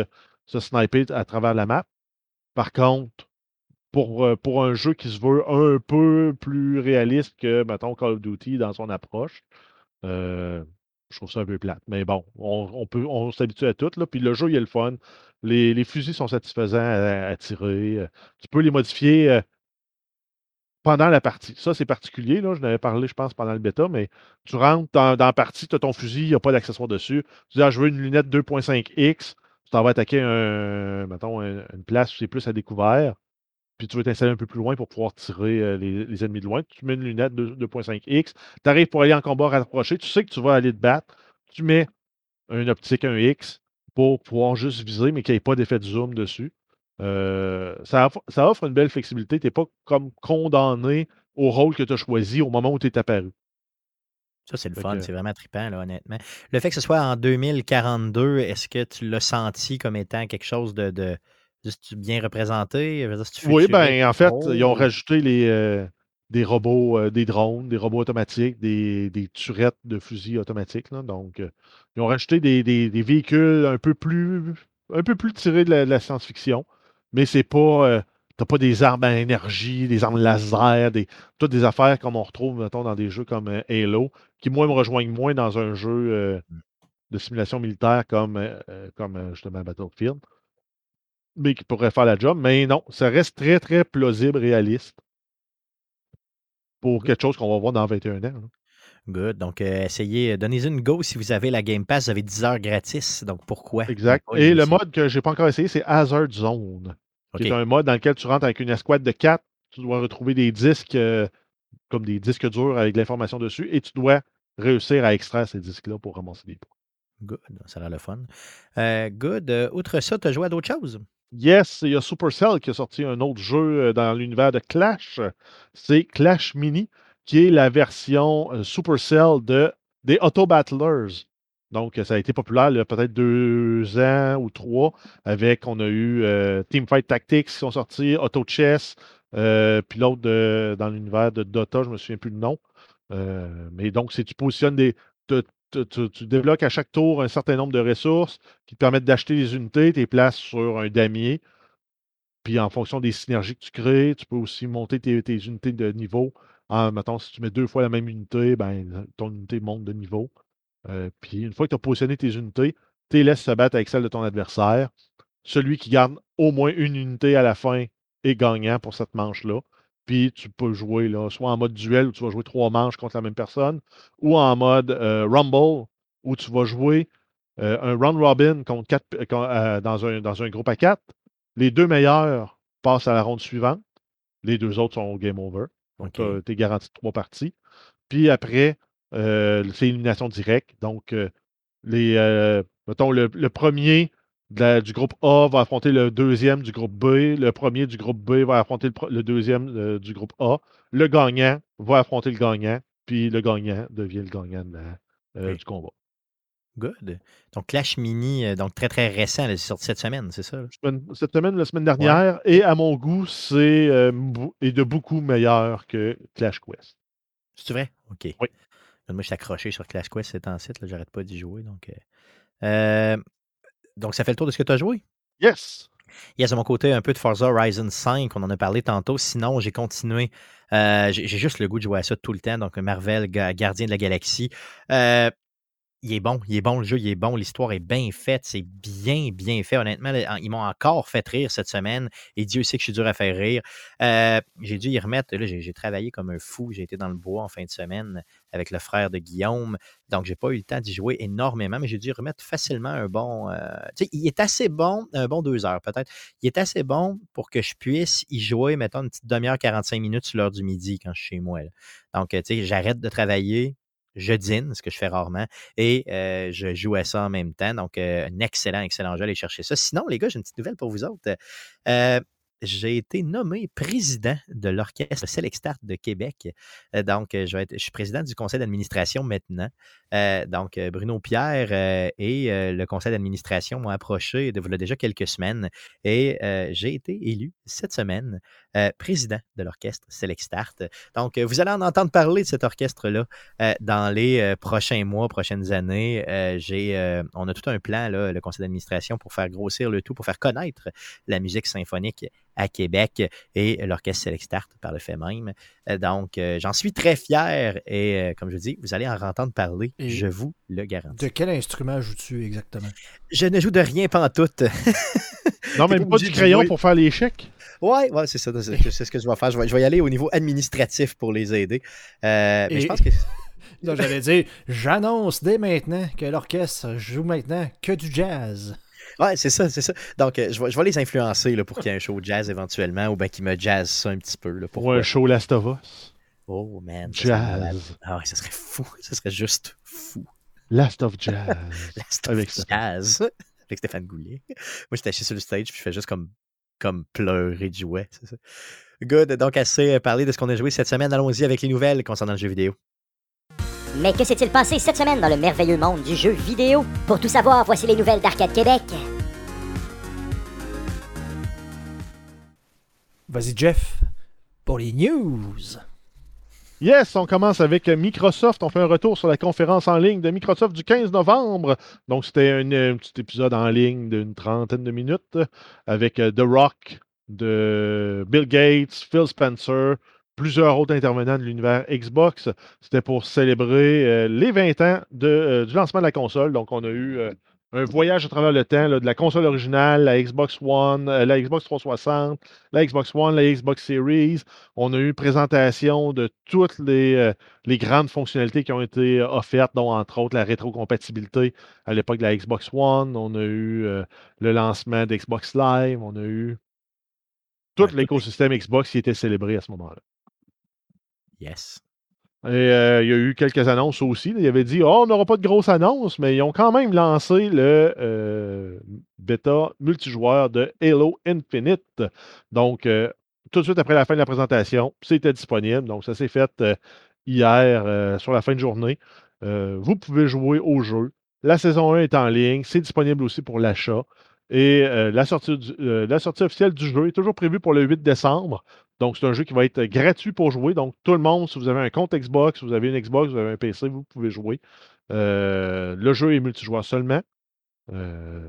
se, sniper à travers la map. Par contre, pour, euh, pour un jeu qui se veut un peu plus réaliste que, mettons, Call of Duty dans son approche. Euh, je trouve ça un peu plate. Mais bon, on, peut on s'habitue à tout. Là. Puis le jeu, il est le fun. Les, fusils sont satisfaisants à, tirer. Euh, tu peux les modifier pendant la partie. Ça, c'est particulier. Là. Je n'avais parlé, je pense, pendant le bêta, mais tu rentres dans, la partie, tu as ton fusil, il n'y a pas d'accessoire dessus. Tu dis, ah, je veux une lunette 2.5X. Tu t'en vas attaquer un, mettons, une place où c'est plus à découvert puis tu veux t'installer un peu plus loin pour pouvoir tirer euh, les, ennemis de loin. Tu mets une lunette 2.5X, tu arrives pour aller en combat rapproché, tu sais que tu vas aller te battre, tu mets une optique 1X pour pouvoir juste viser, mais qu'il n'y ait pas d'effet de zoom dessus. Euh, ça, offre une belle flexibilité. Tu n'es pas comme condamné au rôle que tu as choisi au moment où tu es apparu. Ça, c'est le fun. C'est vraiment trippant, là, honnêtement. Le fait que ce soit en 2042, est-ce que tu l'as senti comme étant quelque chose de bien représenté? oui, ben en fait, ils ont rajouté les, euh, des robots, euh, des drones, des robots automatiques, des, des turettes de fusils automatiques. donc, euh, ils ont rajouté des, véhicules un peu plus un peu plus tirés de la, science-fiction. Mais c'est pas. T'as pas des armes à énergie, des armes laser, des, toutes des affaires comme on retrouve, mettons, dans des jeux comme Halo, qui, moi, me rejoignent moins dans un jeu mmh. de simulation militaire comme, comme justement Battlefield mais qui pourrait faire la job. Mais non, ça reste très, très plausible, réaliste pour quelque chose qu'on va voir dans 21 ans. Good. Donc, euh, essayez, euh, donnez une go si vous avez la Game Pass. Vous avez 10 heures gratis. Donc, pourquoi? Exact. Et le mode que je n'ai pas encore essayé, c'est Hazard Zone. C'est un mode dans lequel tu rentres avec une escouade de 4. Tu dois retrouver des disques, euh, comme des disques durs avec de l'information dessus, et tu dois réussir à extraire ces disques-là pour ramasser des points. Good. Ça a l'air le fun. good. outre ça, tu as joué à d'autres choses? Yes, il y a Supercell qui a sorti un autre jeu euh, dans l'univers de Clash. C'est Clash Mini, qui est la version euh, Supercell de, des Auto Battlers. Donc, ça a été populaire il y a peut-être deux ans ou trois. Avec, on a eu euh, Teamfight Tactics qui sont sortis, Auto Chess, puis l'autre dans l'univers de Dota, je ne me souviens plus le nom. mais donc, si tu positionnes des tu, débloques à chaque tour un certain nombre de ressources qui te permettent d'acheter des unités, tes places sur un damier. Puis en fonction des synergies que tu crées, tu peux aussi monter tes, unités de niveau. En, mettons, si tu mets deux fois la même unité, ben, ton unité monte de niveau. Euh, puis une fois que tu as positionné tes unités, tu les laisses se battre avec celle de ton adversaire. Celui qui garde au moins une unité à la fin est gagnant pour cette manche-là. Puis tu peux jouer là, soit en mode duel où tu vas jouer trois manches contre la même personne, ou en mode euh, Rumble où tu vas jouer euh, un round robin contre quatre, dans, un, dans un groupe à quatre. Les deux meilleurs passent à la ronde suivante. Les deux autres sont game over. Donc, tu es garanti trois parties. Puis après, c'est élimination directe. Donc, les, mettons, le, premier du groupe A va affronter le deuxième du groupe B. Le premier du groupe B va affronter le, deuxième du groupe A. Le gagnant va affronter le gagnant. Puis le gagnant devient le gagnant du combat. Good. Donc, Clash Mini, euh, donc très très récent, elle est sorti cette semaine, c'est ça? Cette semaine, la semaine dernière, et à mon goût, c'est euh, de beaucoup meilleur que Clash Quest. C'est vrai? OK. Oui. Moi, je suis accroché sur Clash Quest, c'est en site, j'arrête pas d'y jouer. Donc, euh, donc, ça fait le tour de ce que tu as joué? Yes! Yes, de mon côté, un peu de Forza Horizon 5, on en a parlé tantôt. Sinon, j'ai continué. j'ai juste le goût de jouer à ça tout le temps. Donc, Marvel, Gardien de la Galaxie il est bon, il est bon le jeu, il est bon, l'histoire est bien faite, c'est bien, bien fait. Honnêtement, ils m'ont encore fait rire cette semaine et Dieu sait que je suis dur à faire rire. Euh, j'ai dû y remettre, là, j'ai travaillé comme un fou, j'ai été dans le bois en fin de semaine avec le frère de Guillaume, donc j'ai pas eu le temps d'y jouer énormément, mais j'ai dû y remettre facilement un bon. Euh, il est assez bon, un bon deux heures peut-être. Il est assez bon pour que je puisse y jouer, mettons, une petite demi-heure, 45 minutes l'heure du midi quand je suis chez moi. Donc, tu sais, j'arrête de travailler, je dîne, ce que je fais rarement, et je joue à ça en même temps. Donc, un excellent, excellent jeu, aller chercher ça. Sinon, les gars, j'ai une petite nouvelle pour vous autres j'ai été nommé président de l'Orchestre Selextart de Québec. Donc, je suis président du conseil d'administration maintenant. Euh, donc, Bruno Pierre et le conseil d'administration m'ont approché de voilà déjà quelques semaines et j'ai été élu cette semaine président de l'Orchestre Selextart. Donc, vous allez en entendre parler de cet orchestre-là dans les prochains mois, prochaines années. j'ai, on a tout un plan, là, le conseil d'administration, pour faire grossir le tout, pour faire connaître la musique symphonique à Québec et l'Orchestre Select par le fait même. Euh, donc, euh, j'en suis très fier et, euh, comme je dis, vous allez en entendre parler, je vous le garantis. De quel instrument joues-tu exactement? Je ne joue de rien pantoute. <laughs> non, même pas du crayon pour faire les chèques? Oui, ouais, c'est ça. C'est ce que je vais faire. Je vais, y aller au niveau administratif pour les aider. mais je pense que. <laughs> j'allais dire, j'annonce dès maintenant que l'orchestre joue maintenant que du jazz. Ouais, c'est ça, c'est ça. Donc, euh, je, vais, je vais les influencer là, pour qu'il y ait un show jazz éventuellement ou bien qu'ils me jazz ça un petit peu. Là, pour un show Last of Us. Oh, man. Jazz. Ah ouais, ça serait fou. <laughs> Ça serait juste fou. Last of Jazz. <laughs> Last of Avec Jazz. Avec Stéphane <laughs> Goulier. Moi, j'étais assis sur le stage puis je fais juste comme, comme pleurer de jouet. Ça. Good. Donc, assez parlé de ce qu'on a joué cette semaine. Allons-y avec les nouvelles concernant le jeu vidéo. Mais que s'est-il passé cette semaine dans le merveilleux monde du jeu vidéo? Pour tout savoir, voici les nouvelles d'Arcade Québec. Vas-y Jeff, pour les news. Yes, on commence avec Microsoft. On fait un retour sur la conférence en ligne de Microsoft du 15 novembre. Donc, c'était un, petit épisode en ligne d'une trentaine de minutes avec euh, The Rock, de Bill Gates, Phil Spencer, plusieurs autres intervenants de l'univers Xbox. C'était pour célébrer euh, les 20 ans euh, du lancement de la console. Donc, on a eu euh, un voyage à travers le temps de la console originale, la Xbox One, la Xbox 360, la Xbox One, la Xbox Series. On a eu une présentation de toutes les, les grandes fonctionnalités qui ont été offertes, dont entre autres la rétrocompatibilité à l'époque de la Xbox One. On a eu le lancement d'Xbox Live. On a eu tout l'écosystème Xbox qui était célébré à ce moment-là. Yes. Euh, il y a eu quelques annonces aussi. Il avait dit oh, on n'aura pas de grosses annonces, mais ils ont quand même lancé le euh, bêta multijoueur de Halo Infinite. Donc, euh, tout de suite après la fin de la présentation, c'était disponible. Donc, ça s'est fait hier sur la fin de journée. vous pouvez jouer au jeu. La saison 1 est en ligne. C'est disponible aussi pour l'achat. Et la, sortie la sortie officielle du jeu est toujours prévue pour le 8 décembre. Donc, c'est un jeu qui va être gratuit pour jouer. Donc, tout le monde, si vous avez un compte Xbox, si vous avez une Xbox, vous avez un PC, vous pouvez jouer. Euh, le jeu est multijoueur seulement. Euh,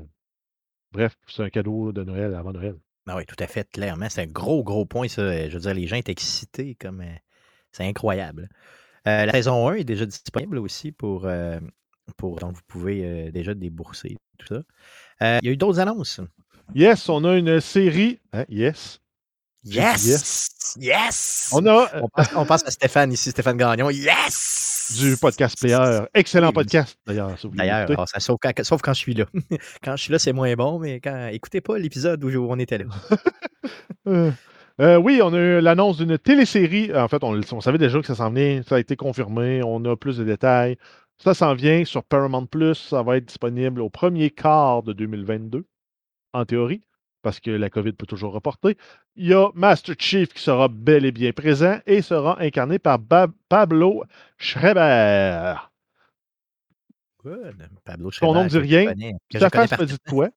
bref, c'est un cadeau de Noël avant Noël. Ah oui, tout à fait, clairement. C'est un gros, gros point, ça. Je veux dire, les gens étaient excités comme. Euh, c'est incroyable. la saison 1 est déjà disponible aussi pour. pour donc, vous pouvez déjà débourser tout ça. il y a eu d'autres annonces. Yes, on a une série. Hein, yes. Yes! Yes! On, a... on, passe, à Stéphane ici, Stéphane Gagnon. Yes! Du podcast player. Excellent podcast, d'ailleurs. D'ailleurs, sauf, sauf, quand je suis là. <laughs> quand je suis là, c'est moins bon, mais quand écoutez pas l'épisode où on était là. <laughs> Euh, Euh, oui, on a eu l'annonce d'une télésérie. En fait, on, on savait déjà que ça s'en venait. Ça a été confirmé. On a plus de détails. Ça s'en vient sur Paramount Plus. Ça va être disponible au premier quart de 2022, en théorie, parce que la COVID peut toujours reporter. Il y a Master Chief qui sera bel et bien présent et sera incarné par Pablo Schreiber. Good. Pablo Son nom ne dit Schreiber, rien. connais face me dit quoi.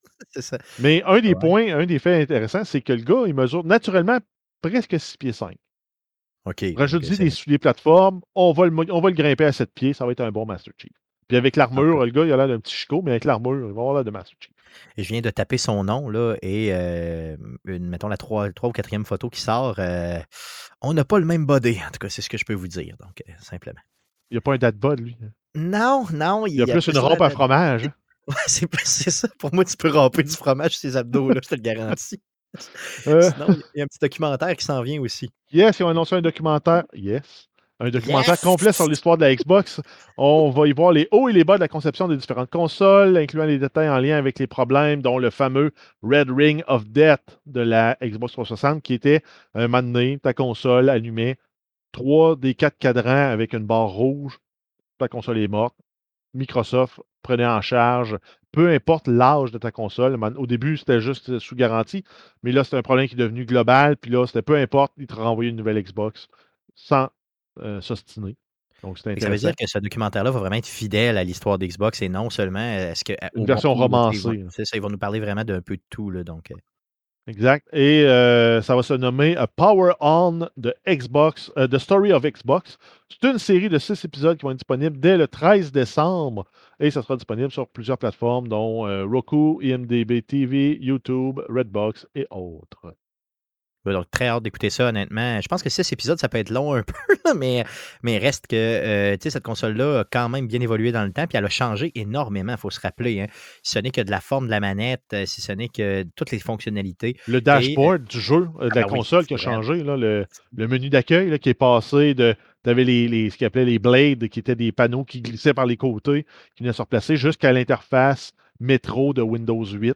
Mais un des Ouais. points, un des faits intéressants, c'est que le gars, il mesure naturellement presque 6 pieds 5. OK. Rajoute-y des souliers plateforme, on va, le, mo- on va le grimper à 7 pieds, ça va être un bon Master Chief. Puis avec l'armure, le gars, il a l'air d'un petit chicot, mais avec l'armure, il va avoir l'air de Master Chief. Et je viens de taper son nom, là, et euh, une, mettons la 3, ou 4e photo qui sort. euh, on n'a pas le même body, en tout cas, c'est ce que je peux vous dire, donc, euh, simplement. Il n'y a pas un dad bod, lui. Non, non. Il y a plus une rampe à fromage. hein? <laughs> Ouais, c'est ça. Pour moi, tu peux ramper du fromage sur ses abdos, là, je te le garantis. Sinon, il y a un petit documentaire qui s'en vient aussi. yes, ils ont annoncé un documentaire. Yes. Un documentaire Yes! complet sur l'histoire de la Xbox. On va y voir les hauts et les bas de la conception des différentes consoles, incluant les détails en lien avec les problèmes, dont le fameux Red Ring of Death de la Xbox 360, qui était un moment donné, ta console allumait trois des quatre cadrans avec une barre rouge, ta console est morte. Microsoft prenait en charge, peu importe l'âge de ta console. Au début, c'était juste sous garantie, mais là, c'est un problème qui est devenu global. Puis là, c'était peu importe, ils te renvoyaient une nouvelle Xbox sans euh, s'ostiner. Donc, que Ça veut dire que ce documentaire-là va vraiment être fidèle à l'histoire d'Xbox et non seulement euh, est-ce que. Une au version bon romancée, là. C'est ça, ils vont nous parler vraiment d'un peu de tout, là, donc. euh, Exact. Et euh, ça va se nommer A Power On de Xbox, euh, The Story of Xbox. C'est une série de six épisodes qui vont être disponibles dès le 13 décembre et ça sera disponible sur plusieurs plateformes, dont euh, Roku, IMDb TV, YouTube, Redbox et autres. Donc, très hâte d'écouter ça, honnêtement. Je pense que six épisodes, ça peut être long un <laughs> peu, là, mais, mais reste que euh, cette console-là a quand même bien évolué dans le temps, puis elle a changé énormément, il faut se rappeler. Hein. Si ce n'est que de la forme de la manette, euh, si ce n'est que toutes les fonctionnalités. Le dashboard du jeu, euh, de Ah la ben oui, console qui a changé, là, le, le menu d'accueil qui est passé de. Tu avais les, les- ce qu'ils appelaient les blades, qui étaient des panneaux qui glissaient par les côtés, qui venaient se replacer jusqu'à l'interface métro de Windows 8.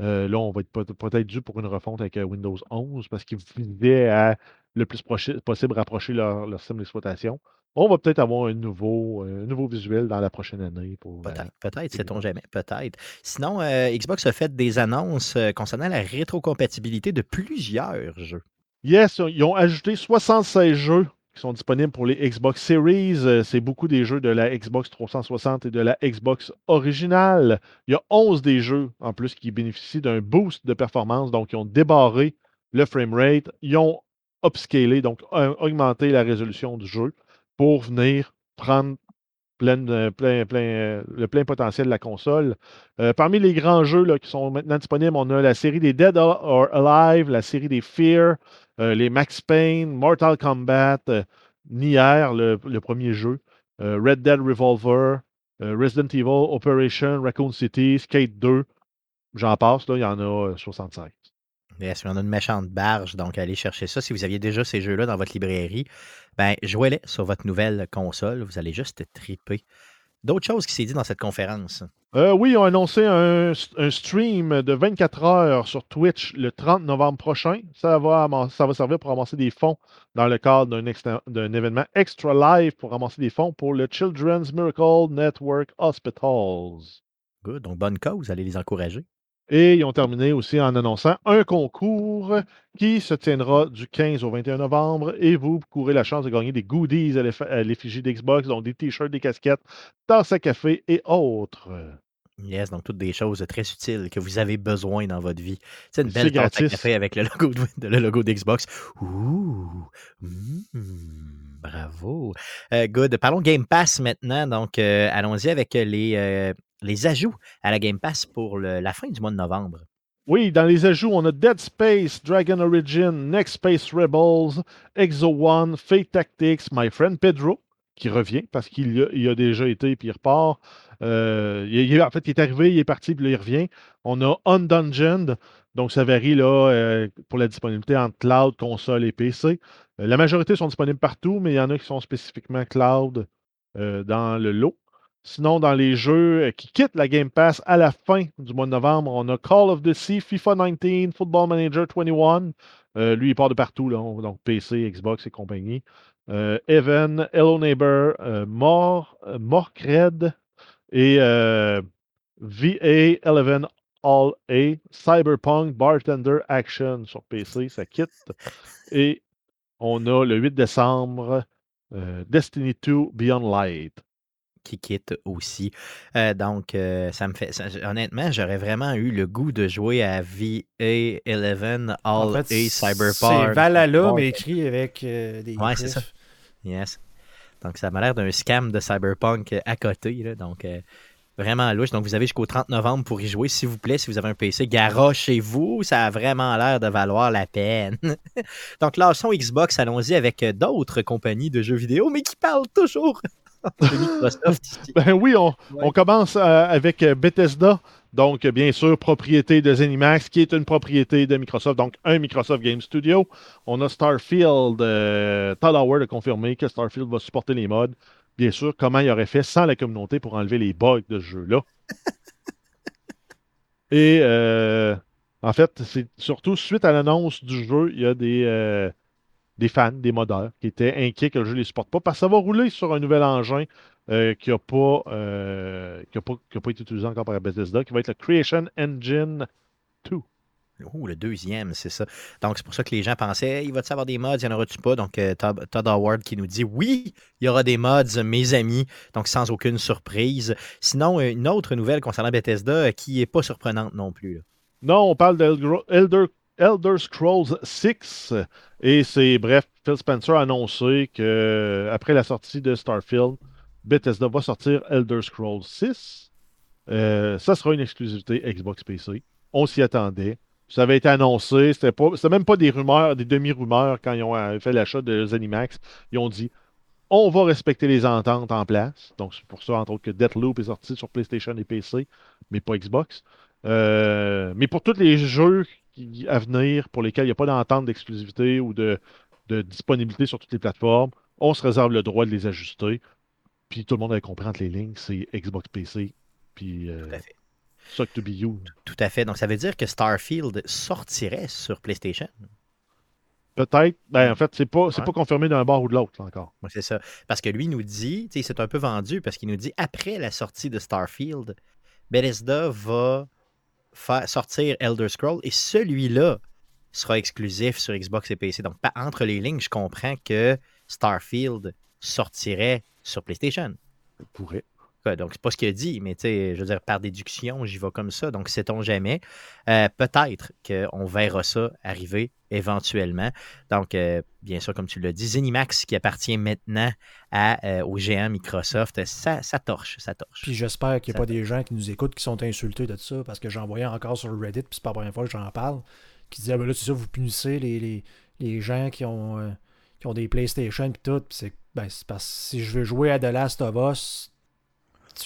Euh, là, on va être peut- peut-être dû pour une refonte avec euh, Windows 11 parce qu'ils visaient à le plus proche- possible rapprocher leur, leur système d'exploitation. On va peut-être avoir un nouveau, un nouveau visuel dans la prochaine année. Pour, euh, Peut-être, peut-être, sait-on jamais, peut-être. Sinon, euh, Xbox a fait des annonces concernant la rétrocompatibilité de plusieurs jeux. Yes, ils ont ajouté 76 jeux sont disponibles pour les Xbox Series. Euh, C'est beaucoup des jeux de la Xbox 360 et de la Xbox originale. Il y a 11 des jeux en plus qui bénéficient d'un boost de performance. Donc, ils ont débarré le framerate. Ils ont upscalé, donc augmenté la résolution du jeu pour venir prendre plein, plein, euh, le plein potentiel de la console. Euh, parmi les grands jeux qui sont maintenant disponibles, on a la série des Dead or Alive, la série des Fear, euh, les Max Payne, Mortal Kombat, Nier, le, premier jeu, Red Dead Revolver, Resident Evil, Operation, Raccoon City, Skate 2. J'en passe, là, il y en a 65 mais si on a une méchante barge, donc allez chercher ça. Si vous aviez déjà ces jeux-là dans votre librairie, ben, jouez-les sur votre nouvelle console. Vous allez juste triper. D'autres choses qui s'est dit dans cette conférence? Euh, oui, on a annoncé un, stream de 24 heures sur Twitch le 30 novembre prochain. Ça va, ça va servir pour ramasser des fonds dans le cadre d'un événement extra live pour ramasser des fonds pour le Children's Miracle Network Hospitals. Good, donc bonne cause, allez les encourager. Et ils ont terminé aussi en annonçant un concours qui se tiendra du 15 au 21 novembre et vous courez la chance de gagner des goodies à l'eff- à l'effigie d'Xbox, donc des t-shirts, des casquettes, tasses à café et autres. Yes, donc toutes des choses très utiles que vous avez besoin dans votre vie. C'est une belle tasse à café avec le logo de- le logo d'Xbox. Ouh, mm, bravo. Euh, good. Parlons Game Pass maintenant. Donc, euh, allons-y avec les, euh, les ajouts à la Game Pass pour la fin du mois de novembre. Oui, dans les ajouts, on a Dead Space, Dragon Origin, Next Space Rebels, Exo One, Fate Tactics, My Friend Pedro, qui revient parce qu'il y a, déjà été puis il repart. Euh, en fait, il est arrivé, il est parti, puis il revient. On a Undungeoned, donc ça varie là, euh, pour la disponibilité entre cloud, console et PC. Euh, la majorité sont disponibles partout, mais il y en a qui sont spécifiquement cloud dans le lot. Sinon, dans les jeux euh, qui quittent la Game Pass à la fin du mois de novembre, on a Call of the Sea, FIFA 19, Football Manager 21, lui, il part de partout, donc PC, Xbox et compagnie. Evan, Hello Neighbor, Mor, Morkred et VA11 All A, Cyberpunk, Bartender Action sur PC, ça quitte. Et on a le 8 décembre Destiny 2 Beyond Light qui quitte aussi. Euh, donc, euh, ça me fait. honnêtement, j'aurais vraiment eu le goût de jouer à VA11 All A Cyberpunk. C'est Valhalla, mais écrit avec euh, des. Ouais, c'est ça. Yes. Donc, ça m'a l'air d'un scam de Cyberpunk à côté. Là, donc, vraiment louche. Donc, vous avez jusqu'au 30 novembre pour y jouer, s'il vous plaît. Si vous avez un PC, chez vous. Ça a vraiment l'air de valoir la peine. <laughs> donc, là, son Xbox, allons-y avec d'autres compagnies de jeux vidéo, mais qui parlent toujours <laughs> ben oui, on, commence euh, avec euh, Bethesda. Donc, bien sûr, propriété de Zenimax, qui est une propriété de Microsoft, donc un Microsoft Game Studio. On a Starfield. Euh, Todd Howard a confirmé que Starfield va supporter les mods. Bien sûr, comment il aurait fait sans la communauté pour enlever les bugs de ce jeu-là? <laughs> Et en fait, c'est surtout suite à l'annonce du jeu, il y a des, des fans, des modeurs, qui étaient inquiets que le jeu ne les supporte pas, parce que ça va rouler sur un nouvel engin euh, qui n'a pas, euh, pas, pas, été utilisé encore par Bethesda, qui va être le Creation Engine 2. Oh, le deuxième, c'est ça. Donc, c'est pour ça que les gens pensaient, il va-t-il avoir des mods, il n'y en aura-tu pas? Donc, euh, Todd, Howard qui nous dit, oui, il y aura des mods, mes amis, donc sans aucune surprise. Sinon, une autre nouvelle concernant Bethesda qui n'est pas surprenante non plus. Non, on parle d'Elder Elder Scrolls 6. Et c'est, bref, Phil Spencer a annoncé que après la sortie de Starfield, Bethesda va sortir Elder Scrolls 6. Euh, ça sera une exclusivité Xbox PC. On s'y attendait. Ça avait été annoncé. C'était pas, même pas des rumeurs, des demi-rumeurs quand ils ont euh, fait l'achat de Zenimax. Ils ont dit on va respecter les ententes en place. Donc, c'est pour ça, entre autres, que Deathloop est sorti sur PlayStation et PC, mais pas Xbox. Euh, mais pour tous les jeux à venir pour lesquels il n'y a pas d'entente d'exclusivité ou de, disponibilité sur toutes les plateformes, on se réserve le droit de les ajuster. Puis tout le monde avait compris entre les lignes, c'est Xbox PC. Puis euh, Suck to be you. Tout à fait. Donc ça veut dire que Starfield sortirait sur PlayStation? Peut-être. Ben, en fait, c'est pas, pas confirmé d'un bord ou de l'autre encore. c'est ça. Parce que lui nous dit, c'est un peu vendu parce qu'il nous dit après la sortie de Starfield, Bethesda va faire sortir Elder Scroll et celui-là sera exclusif sur Xbox et PC. Donc, entre les lignes, je comprends que Starfield sortirait sur PlayStation. Pourrait. Donc, c'est pas ce qu'il a dit, mais je veux dire, par déduction, j'y vais comme ça. Donc, sait-on jamais. Euh, peut-être qu'on verra ça arriver éventuellement. Donc, euh, bien sûr, comme tu l'as dit, Zenimax qui appartient maintenant à, euh, au géant Microsoft, ça, ça torche, ça torche. Puis j'espère qu'il n'y a pas des gens qui nous écoutent qui sont insultés de ça, parce que j'en voyais encore sur Reddit, puis c'est pas la première fois que j'en parle, qui disaient, ah, ben là, c'est ça, vous punissez les, les, gens qui ont, qui ont des PlayStation, puis tout. c'est ben, parce que si je veux jouer à The Last of Us,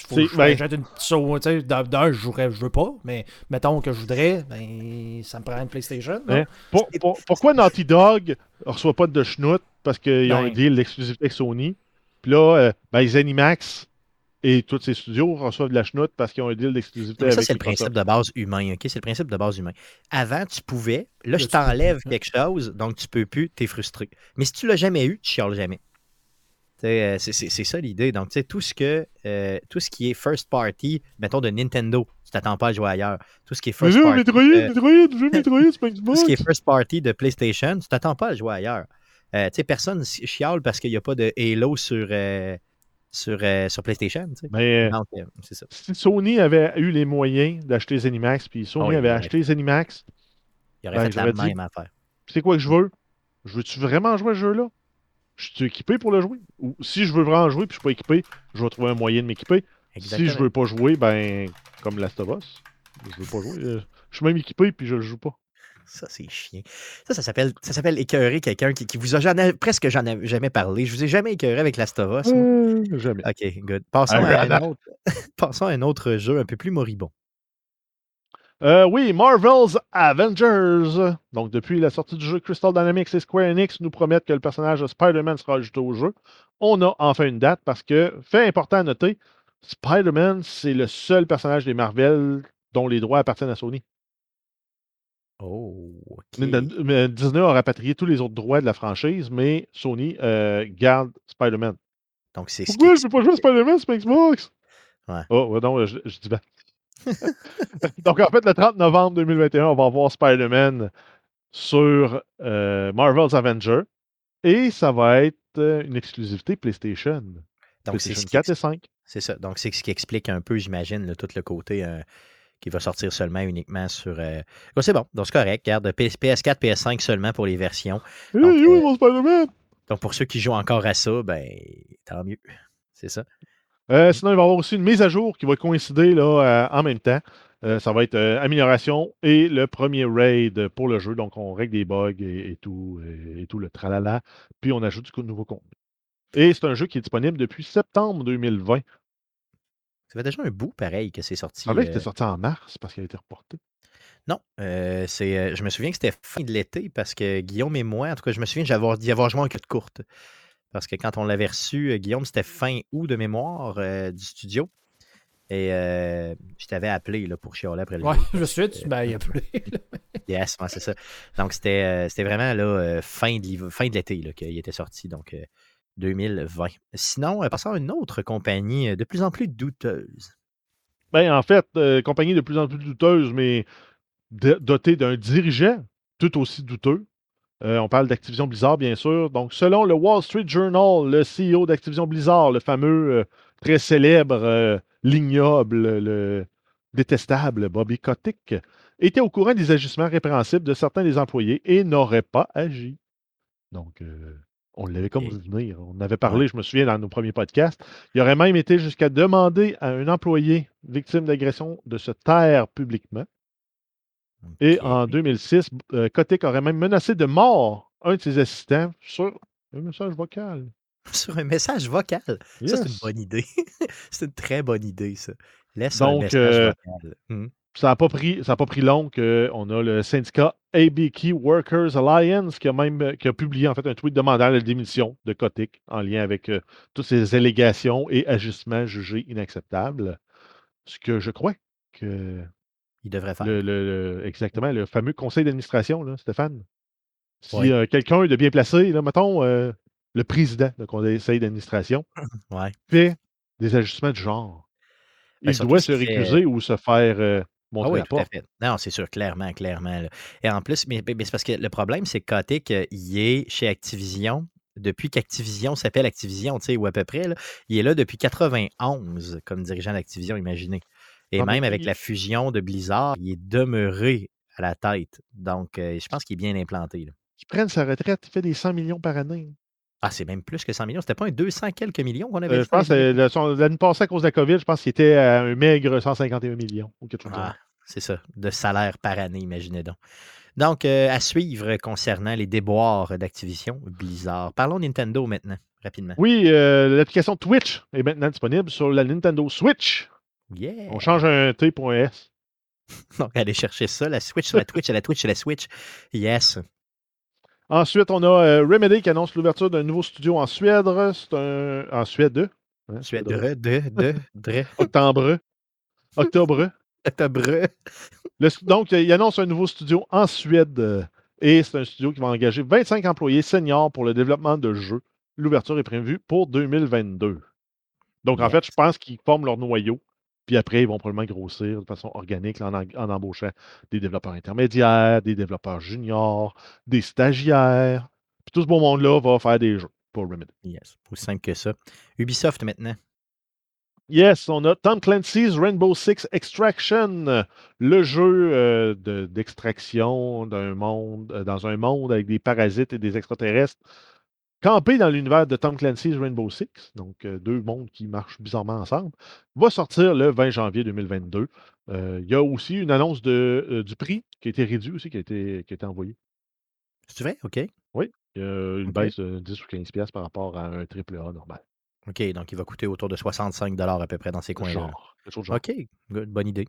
faut que je ben, une petite D'un, je jouerais, je veux pas, mais mettons que je voudrais, ben, ça me prend une PlayStation. Hein? pourquoi Naughty Dog ne reçoit pas de schnout parce qu'ils ont un ben. deal d'exclusivité avec Sony? Puis là, euh, ben, Zenimax et tous ces studios reçoivent de la chenoute parce qu'ils ont un deal d'exclusivité avec Ça, c'est le principe de base humain. ok? C'est le principe de base humain. Avant, tu pouvais. Là, je t'enlève quelque chose, donc tu peux plus, tu es frustré. Mais si tu l'as jamais eu, tu chiales jamais. Euh, c'est ça l'idée. Donc, tu sais, tout ce que euh, tout ce qui est first party, mettons de Nintendo, tu t'attends pas à jouer ailleurs. Tout ce qui est first party. Metroid, Metroid, <laughs> Metroid, Tout ce qui est first party de PlayStation, tu t'attends pas à jouer ailleurs. Euh, tu sais, personne chiale parce qu'il n'y a pas de Halo sur, sur, sur PlayStation. Mais ça. si Sony avait eu les moyens d'acheter Zenimax, puis Sony oh, avait acheté Zenimax, il aurait ben, fait la même affaire. C'est quoi que je veux? Je veux-tu vraiment jouer à ce jeu-là? Je suis équipé pour le jouer? Ou si je veux vraiment jouer et je suis pas équipé, je vais trouver un moyen de m'équiper. Si je veux pas jouer, ben, comme Last of Us, je veux pas jouer. Euh, je suis même équipé puis je le joue pas. Ça, c'est chiant. Ça, ça s'appelle, ça s'appelle écœurer quelqu'un qui, qui, vous a jamais, presque jamais, jamais parlé. Je vous ai jamais écœuré avec Last of Us. Euh, jamais. OK, good. Passons, à un autre, <laughs> passons à un autre jeu un peu plus moribond. Euh, oui, Marvel's Avengers. Donc, depuis la sortie du jeu, Crystal Dynamics et Square Enix nous promettent que le personnage de Spider-Man sera ajouté au jeu. On a enfin une date parce que, fait important à noter, Spider-Man, c'est le seul personnage des Marvel dont les droits appartiennent à Sony. Oh, Disney a rapatrié tous les autres droits de la franchise, mais Sony euh, garde Spider-Man. Donc, c'est Pourquoi je peux pas jouer Spider-Man sur Xbox? Ouais. Oh, ouais, non, je, je dis bien. <laughs> Donc, en fait, le 30 novembre 2021, on va voir Spider-Man sur euh, Marvel's Avenger. Et ça va être euh, une exclusivité PlayStation. Donc, PlayStation 4 et 5. C'est ça. Donc, c'est ce qui explique un peu, j'imagine, tout le côté euh, qui va sortir seulement uniquement sur. c'est bon. Donc, c'est correct. Regarde, PS4, PS5 seulement pour les versions. Donc, oui, mon Spider-Man! donc, pour ceux qui jouent encore à ça, ben, tant mieux. C'est ça. Euh, sinon, il va y avoir aussi une mise à jour qui va coïncider là, euh, en même temps. Euh, ça va être amélioration et le premier raid pour le jeu. Donc, on règle des bugs et, tout, et, tout le tralala. Puis, on ajoute du nouveau contenu. Et c'est un jeu qui est disponible depuis septembre 2020. Ça fait déjà un bout pareil que c'est sorti. Ça que c'était sorti en mars parce qu'il a été reporté. Non, c'est, je me souviens que c'était fin de l'été parce que Guillaume et moi, en tout cas, je me souviens d'y avoir joué en queue de courte. Parce que quand on l'avait reçu, euh, Guillaume, c'était fin août de mémoire euh, du studio. Et euh, je t'avais appelé là, pour chialer après le Ouais, <laughs> je suis tu m'as <laughs> appelé. yes, c'est ça. Donc, c'était vraiment là, fin de, fin de l'été qu'il était sorti. Donc, 2020. Sinon, passons à une autre compagnie de plus en plus douteuse. Ben, en fait, compagnie de plus en plus douteuse, mais dotée d'un dirigeant tout aussi douteux. Euh, on parle d'Activision Blizzard, bien sûr. Donc, selon le Wall Street Journal, le CEO d'Activision Blizzard, le fameux, euh, très célèbre, euh, l'ignoble, le détestable Bobby Kotick, était au courant des agissements répréhensibles de certains des employés et n'aurait pas agi. Donc, on l'avait comme venir. On avait parlé, je me souviens, dans nos premiers podcasts. Il aurait même été jusqu'à demander à un employé victime d'agression de se taire publiquement. Et en 2006, euh, Kotick aurait même menacé de mort un de ses assistants sur un message vocal. <laughs> Sur un message vocal? Ça, c'est une bonne idée. <laughs> c'est une très bonne idée, ça. Laisse un message euh, vocal. Mmh. Ça n'a pas, pris, pas pris long qu'on a le syndicat ABK Workers Alliance qui a même qui a publié en fait un tweet demandant la démission de Kotick en lien avec euh, toutes ces allégations et agissements jugés inacceptables. Ce que je crois que il devrait faire. Le, exactement, le fameux conseil d'administration, Stéphane. Si euh, quelqu'un de bien placé, là, mettons euh, le président du conseil d'administration, <clears throat> fait des ajustements de genre, ben, il doit se récuser ou se faire euh, montrer ah oui, la porte. Non, c'est sûr, clairement, clairement. Et en plus, mais, c'est parce que le problème, c'est que Kotick, il est chez Activision depuis qu'Activision s'appelle Activision, tu sais, ou à peu près. il est là depuis 91 comme dirigeant d'Activision, imaginez. Et même avec la fusion de Blizzard, il est demeuré à la tête. Donc, euh, je pense qu'il est bien implanté. Là. Il prenne sa retraite, il fait des 100 millions par année. Ah, c'est même plus que 100 millions. C'était pas un 200 quelques millions qu'on avait euh, Je pense que l'année passée, à cause de la COVID, je pense qu'il était à un maigre 151 millions ou quelque chose ah, C'est ça, de salaire par année, imaginez donc. Donc, euh, à suivre concernant les déboires d'Activision Blizzard. Parlons Nintendo maintenant, rapidement. Oui, l'application Twitch est maintenant disponible sur la Nintendo Switch. On change un T pour un S. <laughs> Donc, allez chercher ça. La Switch sur la Twitch, la Twitch sur la Switch. Yes. Ensuite, on a euh, Remedy qui annonce l'ouverture d'un nouveau studio en Suède. C'est un. En Suède. Hein, Suède, de, de, de. <laughs> Octobre. Octobre. Octobre. donc, il annonce un nouveau studio en Suède. Et c'est un studio qui va engager 25 employés seniors pour le développement de jeux. L'ouverture est prévue pour 2022. Donc, en fait, je pense qu'ils forment leur noyau puis après, ils vont probablement grossir de façon organique en, embauchant des développeurs intermédiaires, des développeurs juniors, des stagiaires. Puis tout ce beau monde-là va faire des jeux pour Remedy. Yes, aussi simple que ça. Ubisoft maintenant. Yes, on a Tom Clancy's Rainbow Six Extraction, le jeu euh, d'extraction d'un monde, euh, dans un monde avec des parasites et des extraterrestres Campé dans l'univers de Tom Clancy's Rainbow Six, donc euh, deux mondes qui marchent bizarrement ensemble, va sortir le 20 janvier 2022. Euh, il y a aussi une annonce de, euh, du prix qui a été réduit aussi, qui a été, qui a été envoyée. C'est vrai? OK. Oui. Il y a une baisse de 10 ou 15 pièces par rapport à un triple A normal. OK, donc il va coûter autour de 65 à peu près dans ces coins-là. OK, bonne idée.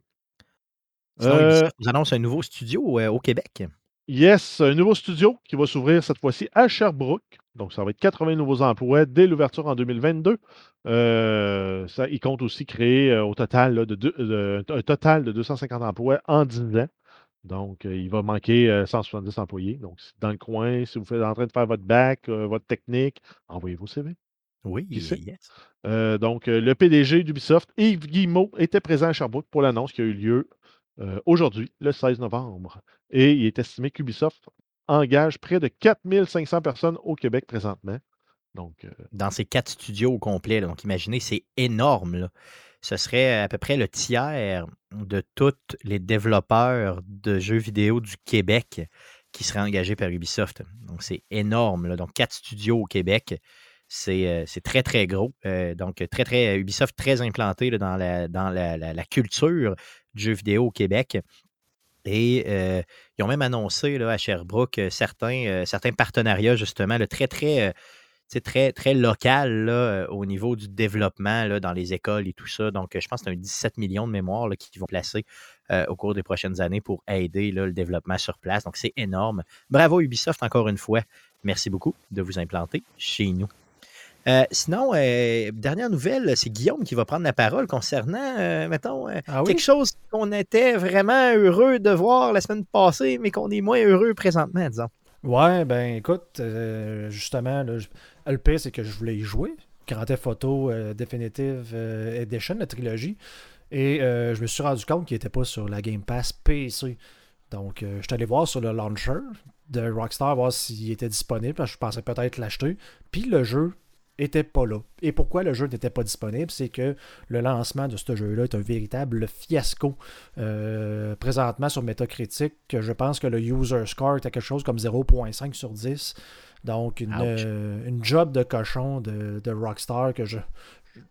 Sinon, nous annonce un nouveau studio au Québec. Yes, un nouveau studio qui va s'ouvrir cette fois-ci à Sherbrooke. Donc, ça va être 80 nouveaux emplois dès l'ouverture en 2022. Euh, ça, il compte aussi créer euh, au total, de, un total de 250 emplois en 10 ans. Donc, il va manquer 170 employés. Donc, dans le coin, si vous êtes en train de faire votre bac, votre technique, envoyez vos CV. Oui, yes. donc, le PDG d'Ubisoft, Yves Guillemot, était présent à Sherbrooke pour l'annonce qui a eu lieu aujourd'hui, le 16 novembre. Et il est estimé qu'Ubisoft engage près de 4500 personnes au Québec présentement. Donc, Dans ces quatre studios au complet. donc, imaginez, c'est énorme. Ce serait à peu près le tiers de tous les développeurs de jeux vidéo du Québec qui seraient engagés par Ubisoft. Donc, c'est énorme. Donc, quatre studios au Québec. C'est très, très gros. donc, très, très, Ubisoft très implanté dans, la, dans la, culture du jeu vidéo au Québec. Et ils ont même annoncé là, à Sherbrooke certains, certains partenariats, justement, très, très très, très local là, au niveau du développement là, dans les écoles et tout ça. Donc, je pense que c'est un 17 millions de mémoires qui vont placer au cours des prochaines années pour aider le développement sur place. Donc, c'est énorme. Bravo Ubisoft, encore une fois. Merci beaucoup de vous implanter chez nous. Sinon, dernière nouvelle, c'est Guillaume qui va prendre la parole concernant, mettons, ah quelque chose qu'on était vraiment heureux de voir la semaine passée, mais qu'on est moins heureux présentement, disons. Ouais, ben écoute, justement, là, le pire, c'est que je voulais y jouer. Grand Theft Photo euh, Definitive euh, Edition, la trilogie. Et euh, je me suis rendu compte qu'il n'était pas sur la Game Pass PC. Donc, je suis allé voir sur le launcher de Rockstar, voir s'il était disponible. Parce que je pensais peut-être l'acheter. Puis le jeu était pas là. Et pourquoi le jeu n'était pas disponible, c'est que le lancement de ce jeu-là est un véritable fiasco. présentement sur Metacritic, je pense que le user score était quelque chose comme 0.5 sur 10. Donc, une, euh, une job de cochon de, de Rockstar que je,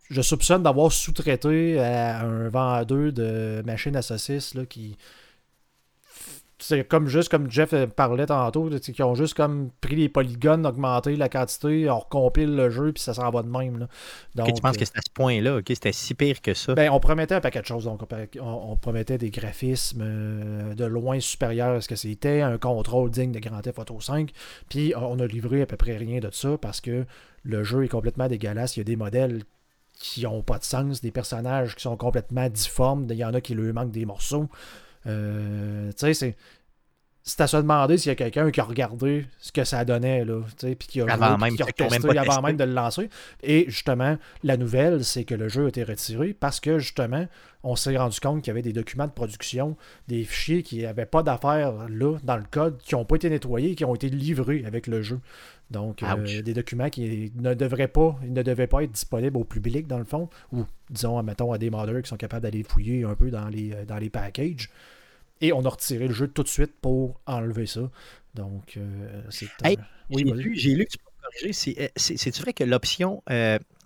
je soupçonne d'avoir sous-traité à un vendeur de machines à saucisses là, qui, c'est comme juste comme Jeff parlait tantôt, qui ont juste comme pris les polygones, augmenté la quantité, on recompile le jeu, puis ça s'en va de même. Là. Donc, tu penses que c'était à ce point-là, ok? C'était si pire que ça? Ben, on promettait un paquet de choses. Donc, on, promettait des graphismes euh, de loin supérieurs à ce que c'était, un contrôle digne de Grand Theft Auto 5, puis on a livré à peu près rien de ça parce que le jeu est complètement dégueulasse. Il y a des modèles qui n'ont pas de sens, des personnages qui sont complètement difformes, il y en a qui lui manquent des morceaux. Euh, tu sais, c'est. C'est à se demander s'il y a quelqu'un qui a regardé ce que ça donnait, là, puis qui a avant même, qui a avant même de le lancer. Et justement, la nouvelle, c'est que le jeu a été retiré parce que justement, on s'est rendu compte qu'il y avait des documents de production, des fichiers qui n'avaient pas d'affaires là, dans le code, qui n'ont pas été nettoyés et qui ont été livrés avec le jeu. Donc, euh, des documents qui ne devraient pas, ne devaient pas être disponibles au public, dans le fond, ou disons, mettons, à des modeurs qui sont capables d'aller fouiller un peu dans les, euh, dans les packages. Et on a retiré le jeu tout de suite pour enlever ça. Donc, euh, c'est. oui, j'ai lu, que tu peux corriger. C'est vrai que l'option, tu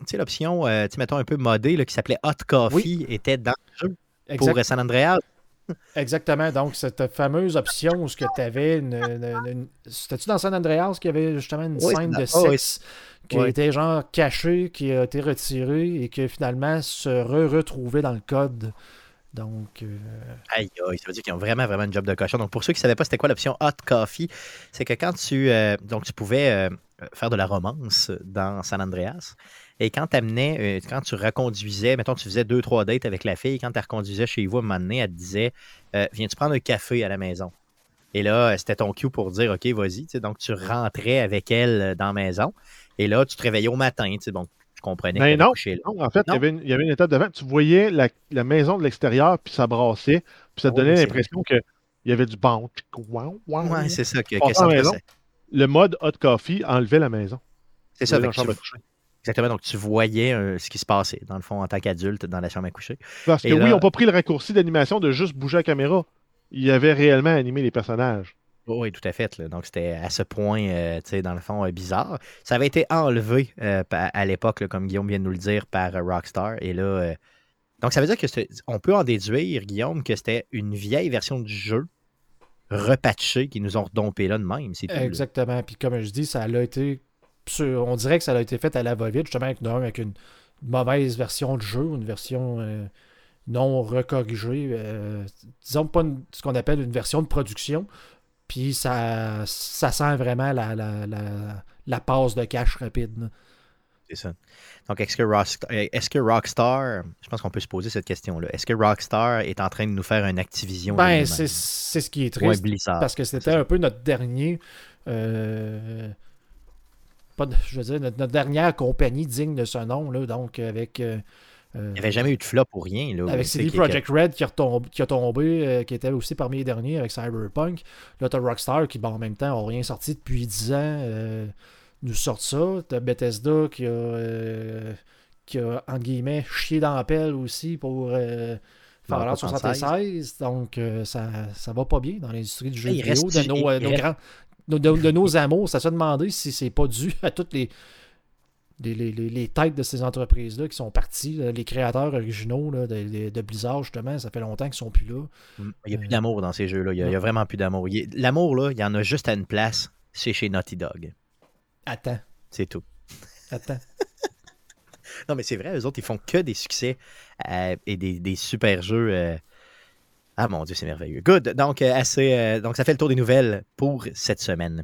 sais, l'option, tu mettons un peu modée, qui s'appelait Hot Coffee, était dans le jeu pour San Andreas? Exactement. Donc, cette fameuse option où tu avais une. C'était-tu dans San Andreas qu'il y avait justement une scène de sexe qui était genre cachée, qui a été retirée et que finalement se re-retrouvait dans le code? Donc. Euh, aïe, aïe, ça veut dire qu'ils ont vraiment, vraiment une job de cochon. Donc, pour ceux qui ne savaient pas c'était quoi l'option Hot Coffee, c'est que quand tu. Euh, donc, tu pouvais euh, faire de la romance dans San Andreas. Et quand, amenais, quand tu reconduisais, mettons, tu faisais deux, trois dates avec la fille, quand tu reconduisais chez vous à un moment donné, elle te disait Viens-tu prendre un café à la maison Et là, c'était ton cue pour dire Ok, vas-y. Donc, tu rentrais avec elle dans la maison. Et là, tu te réveillais au matin. Bon, je comprenais Mais non, non, en fait, Il, y avait une, il y avait une étape devant. Tu voyais la, la maison de l'extérieur, puis ça brassait, puis ça te donnait l'impression qu'il y avait du bon. Ouais, c'est ça que, que ça. Le mode hot coffee enlevait la maison. C'est ça, avec. Exactement, donc tu voyais euh, ce qui se passait, dans le fond, en tant qu'adulte, dans la chambre à coucher. Parce que oui, ils n'ont pas pris le raccourci d'animation de juste bouger la caméra. Ils avaient réellement animé les personnages. Oui, tout à fait. Donc, c'était à ce point, euh, tu sais, dans le fond, euh, bizarre. Ça avait été enlevé euh, à l'époque, comme Guillaume vient de nous le dire, par Rockstar. Et là, donc, ça veut dire que on peut en déduire, Guillaume, que c'était une vieille version du jeu repatchée qui nous ont redompé là de même. Exactement. Puis, comme je dis, ça a été. On dirait que ça a été fait à la va-vite, justement, avec, une mauvaise version du jeu, une version non recorrigée. disons pas ce qu'on appelle une version de production. Puis ça, ça sent vraiment la, la, la, passe de cash rapide. C'est ça. Donc, est-ce que, Rockstar, est que Rockstar, je pense qu'on peut se poser cette question-là, est-ce que Rockstar est en train de nous faire un Activision Ben, c'est ce qui est triste. Parce que c'était un peu notre dernier. Euh, pas je veux dire, notre, dernière compagnie digne de ce nom, là, donc avec. Euh, il n'y avait jamais eu de flop pour rien. Là, avec CD Projekt Red qui, qui a tombé, euh, qui était aussi parmi les derniers avec Cyberpunk. Là, tu Rockstar qui, bon, en même temps, n'a rien sorti depuis 10 ans nous sortent ça. T'as Bethesda qui a, euh, qui a, en guillemets, chié dans la pelle aussi pour euh, Fallout 76. Donc, euh, ça, ça va pas bien dans l'industrie du jeu vidéo. de, nos, euh, nos grands, de, nos amours, ça se demandé si c'est pas dû à toutes les, les, les, les, têtes de ces entreprises-là qui sont parties, les créateurs originaux là, de, de, Blizzard, justement, ça fait longtemps qu'ils sont plus là. Il n'y a plus d'amour dans ces jeux-là. Il n'y a, a, vraiment plus d'amour. L'amour, là, il y en a juste à une place, c'est chez Naughty Dog. Attends. C'est tout. Attends. <laughs> non, mais c'est vrai, eux autres, ils font que des succès euh, et des, super jeux. Euh. Ah mon Dieu, c'est merveilleux. Good. Donc, euh, assez, donc, ça fait le tour des nouvelles pour cette semaine.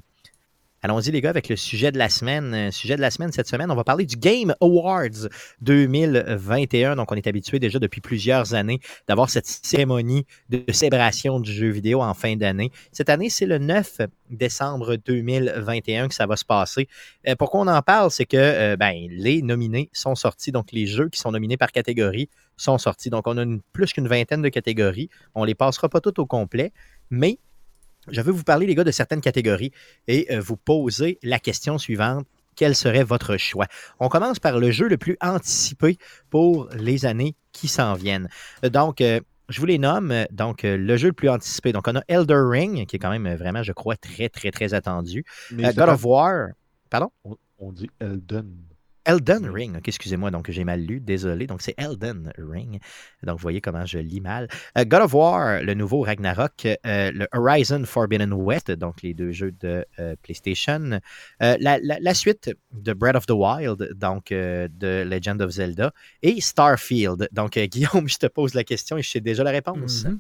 Allons-y, les gars, avec le sujet de la semaine. Euh, sujet de la semaine cette semaine, on va parler du Game Awards 2021. Donc, on est habitué déjà depuis plusieurs années d'avoir cette cérémonie de célébration du jeu vidéo en fin d'année. Cette année, c'est le 9 décembre 2021 que ça va se passer. Euh, pourquoi on en parle? C'est que euh, ben, les nominés sont sortis. Donc, les jeux qui sont nominés par catégorie sont sortis. Donc, on a plus qu'une vingtaine de catégories. On ne les passera pas toutes au complet, mais je veux vous parler, les gars, de certaines catégories et euh, vous poser la question suivante. Quel serait votre choix? On commence par le jeu le plus anticipé pour les années qui s'en viennent. Donc, euh, je vous les nomme. Donc, euh, le jeu le plus anticipé. Donc, on a Elder Ring, qui est quand même vraiment, je crois, très, très, très attendu. God of War. Pardon? On, dit Elden. Elden Ring, excusez-moi, donc j'ai mal lu, désolé. Donc c'est Elden Ring. Donc vous voyez comment je lis mal. Euh, God of War, le nouveau Ragnarok, euh, le Horizon Forbidden West, donc les deux jeux de euh, PlayStation. La, suite de Breath of the Wild, donc de Legend of Zelda. Et Starfield. Donc <laughs> Guillaume, je te pose la question et je sais déjà la réponse. Mm-hmm.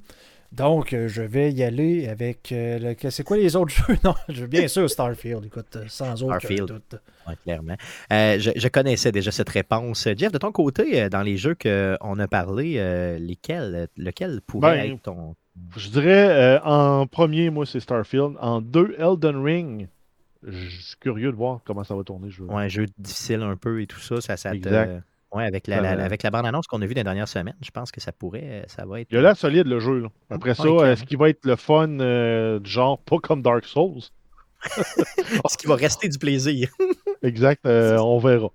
Donc, euh, je vais y aller avec. Euh, c'est quoi les autres <laughs> jeux? Non, je, bien sûr Starfield, écoute, euh, sans aucun Starfield. doute. Oui, clairement. je, connaissais déjà cette réponse. Jeff, de ton côté, dans les jeux qu'on a parlé, lesquels, lequel pourrait ben, être ton. Je dirais en premier, moi, c'est Starfield. En deux, Elden Ring. Je suis curieux de voir comment ça va tourner. Je... Ouais, un jeu difficile un peu et tout ça. Ça, ça exact. Oui, avec la, avec la bande-annonce qu'on a vue dans les dernières semaines, je pense que ça pourrait, ça va être... Il a l'air solide le jeu. Après ça, est-ce qu'il va être le fun euh, du genre pas comme Dark Souls? <laughs> est-ce qu'il va rester du plaisir? <laughs> exact, euh, on verra.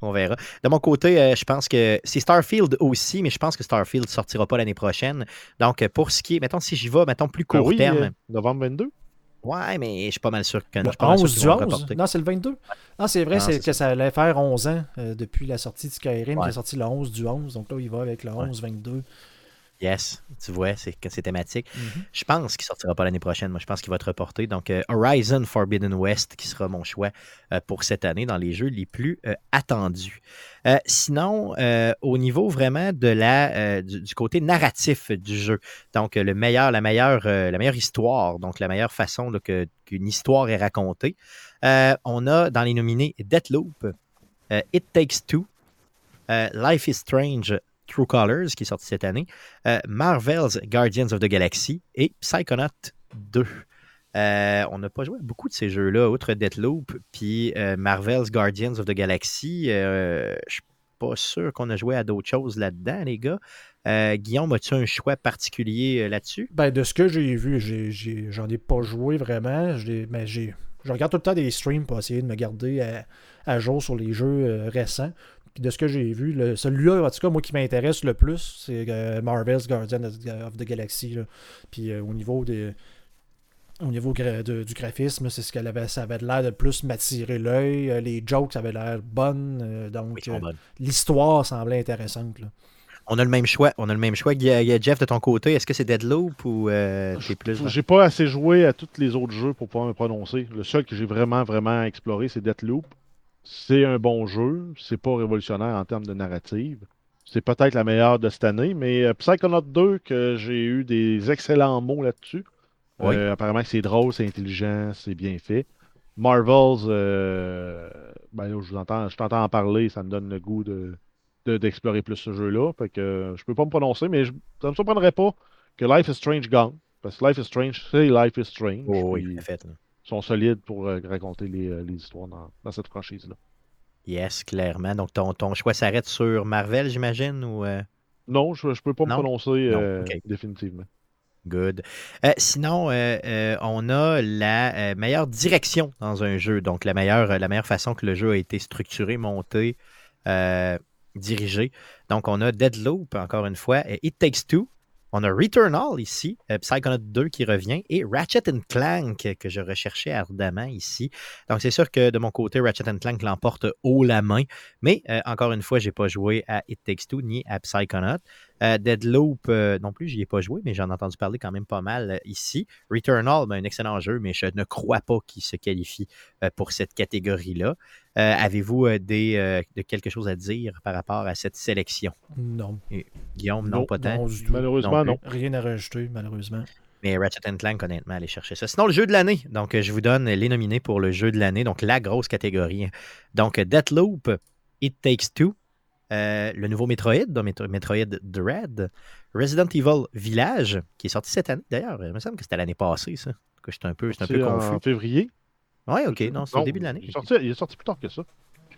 On verra. De mon côté, euh, je pense que c'est Starfield aussi, mais je pense que Starfield ne sortira pas l'année prochaine. Donc, pour ce qui est, mettons, si j'y vais, mettons, plus ben court terme. novembre 22? Ouais, mais je suis pas mal sûr que. Le 11 du 11 Non, c'est le 22. Non, c'est vrai c'est que ça allait faire 11 ans euh, depuis la sortie de Skyrim, qui est sorti le 11 du 11. Donc là, il va avec le 11-22. Yes, tu vois, c'est thématique. Mm-hmm. Je pense qu'il sortira pas l'année prochaine. Moi, je pense qu'il va être reporté. Donc, euh, Horizon Forbidden West, qui sera mon choix euh, pour cette année dans les jeux les plus euh, attendus. sinon, au niveau vraiment de la, du, côté narratif du jeu, donc le meilleur, la meilleure, la meilleure histoire, donc la meilleure façon qu'une histoire est racontée, on a dans les nominés Deathloop, It Takes Two, Life is Strange True Colors, qui est sorti cette année, euh, Marvel's Guardians of the Galaxy et Psychonaut 2. Euh, on n'a pas joué à beaucoup de ces jeux-là, outre Deathloop, puis euh, Marvel's Guardians of the Galaxy. je suis pas sûr qu'on a joué à d'autres choses là-dedans, les gars. Guillaume, as-tu un choix particulier là-dessus? Ben, de ce que j'ai vu, j'en ai, pas joué vraiment. Mais je regarde tout le temps des streams pour essayer de me garder à jour sur les jeux récents de ce que j'ai vu, celui-là, en tout cas, moi qui m'intéresse le plus, c'est euh, Marvel's Guardian of, the Galaxy. Puis euh, au niveau des. Au niveau du graphisme, c'est ce qu'elle avait, ça avait l'air de plus m'attirer l'œil. Euh, les jokes, ça avait l'air bonne. donc, l'histoire semblait intéressante. On a le même choix. On a le même choix. Jeff, de ton côté, est-ce que c'est Deadloop ou t'es plus. J'ai pas assez joué à tous les autres jeux pour pouvoir me prononcer. Le seul que j'ai vraiment, vraiment exploré, c'est Deadloop. C'est un bon jeu. C'est pas révolutionnaire en termes de narrative. C'est peut-être la meilleure de cette année, mais euh, Psychonaut 2, que j'ai eu des excellents mots là-dessus. Euh, apparemment, c'est drôle, c'est intelligent, c'est bien fait. Marvels, euh, ben je, entends, je t'entends en parler, ça me donne le goût de, d'explorer plus ce jeu-là. Fait que je peux pas me prononcer, mais je, ça me surprendrait pas que Life is Strange gagne. Parce que Life is Strange, c'est Life is Strange. Oh, oui, fait. Ils sont solides pour euh, raconter les, euh, les histoires dans, dans cette franchise-là. Yes, clairement. Donc ton, ton choix s'arrête sur Marvel, j'imagine, ou euh? Non, je, ne peux pas me prononcer définitivement. Good. sinon, on a la meilleure direction dans un jeu. Donc, la meilleure, la meilleure façon que le jeu a été structuré, monté, dirigé. Donc, on a Deadloop, encore une fois, et It Takes Two. On a Returnal ici, euh, Psychonaut 2 qui revient, et Ratchet Clank que je recherchais ardemment ici. Donc, c'est sûr que de mon côté, Ratchet Clank l'emporte haut la main. Mais euh, encore une fois, je n'ai pas joué à It Takes Two ni à Psychonaut. Euh, Deadloop non plus, j'y ai pas joué, mais j'en ai entendu parler quand même pas mal ici. Returnal, ben, un excellent jeu, mais je ne crois pas qu'il se qualifie pour cette catégorie-là. Euh, avez-vous euh, des, euh, de quelque chose à dire par rapport à cette sélection? Non. Guillaume, non, pas tant. malheureusement, non. Rien à rajouter, malheureusement. Mais Ratchet Clank, honnêtement, allez chercher ça. Sinon, le jeu de l'année. Donc, je vous donne les nominés pour le jeu de l'année. Donc, la grosse catégorie. Donc, Deathloop, It Takes Two, le nouveau Metroid, Metroid Dread, Resident Evil Village, qui est sorti cette année d'ailleurs. Il me semble que c'était l'année passée, ça. Que j'étais un peu, un peu confus. En février. Oui, ok, non, c'est au début de l'année. Il, il, est sorti plus tard que ça.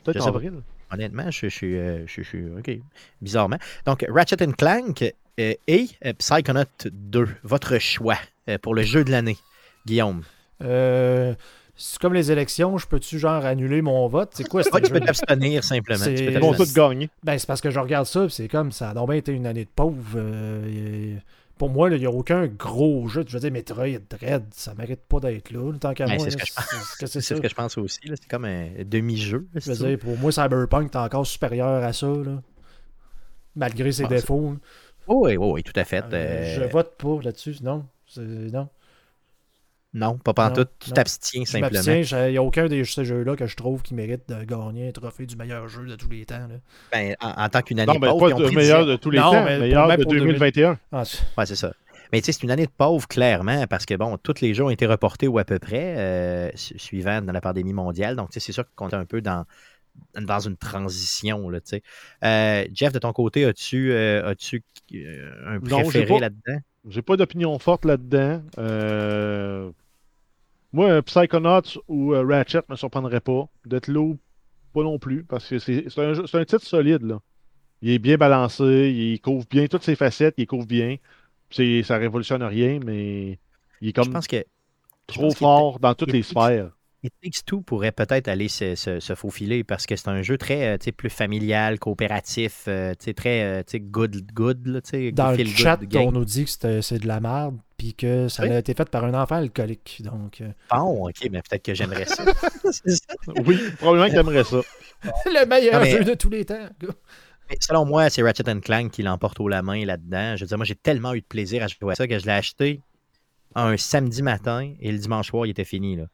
Peut-être en avril. Honnêtement, je, suis. Euh, je, suis OK. Bizarrement. Donc, Ratchet Clank euh, et euh, Psychonaut 2, votre choix pour le jeu de l'année. Guillaume. C'est comme les élections, je peux-tu genre annuler mon vote? C'est quoi <laughs> tu peux t'abstenir simplement. Ils vont tous gagner. Ben, c'est parce que je regarde ça, c'est comme ça a donc bien été une année de pauvre pour moi, il n'y a aucun gros jeu. Je veux dire, Metroid Dread, ça mérite pas d'être là, tant qu'à ben, moi. C'est ce, que je pense aussi. C'est comme un demi-jeu. Je veux dire, pour moi, Cyberpunk est encore supérieur à ça, là, malgré ses défauts. oui, oui, tout à fait. Euh, euh, je vote pas là-dessus, non. Non. Non, pas en tout. Tu t'abstiens simplement. Il n'y a aucun de ces jeux-là que je trouve qui mérite de gagner un trophée du meilleur jeu de tous les temps. Ben, en, tant qu'une année non, mais pas de meilleur de tous les temps, mais meilleur de 2021. Ah, ouais, c'est ça. Mais tu sais, c'est une année de pauvre, clairement, parce que bon, tous les jeux ont été reportés ou à peu près, euh, suivant dans la pandémie mondiale. Donc, tu sais, c'est sûr qu'on est un peu dans, dans une transition. Là, euh, Jeff, de ton côté, as-tu euh, as euh, un préféré là-dedans? J'ai pas d'opinion forte là-dedans. Euh, moi, Psychonauts ou euh, Ratchet ne me surprendrait pas. Deathloop, pas non plus, parce que c'est un, un, titre solide. Là. Il est bien balancé, il couvre bien toutes ses facettes, il couvre bien. Ça révolutionne rien, mais il est comme trop fort dans toutes les sphères. It Takes Two pourrait peut-être aller se, se, faufiler parce que c'est un jeu très euh, plus familial, coopératif, euh, très good, good. Là, Dans le chat, on nous dit que c'est de la merde puis que ça a été fait par un enfant alcoolique. Donc... Euh. Bon, ok, mais peut-être que j'aimerais ça. <laughs> <laughs> oui, probablement que j'aimerais ça. <laughs> le meilleur jeu de tous les temps. Mais selon moi, c'est Ratchet Clank qui l'emporte au la main là-dedans. Je veux dire, moi, j'ai tellement eu de plaisir à jouer à ça que je l'ai acheté un samedi matin et le dimanche soir, il était fini. Là.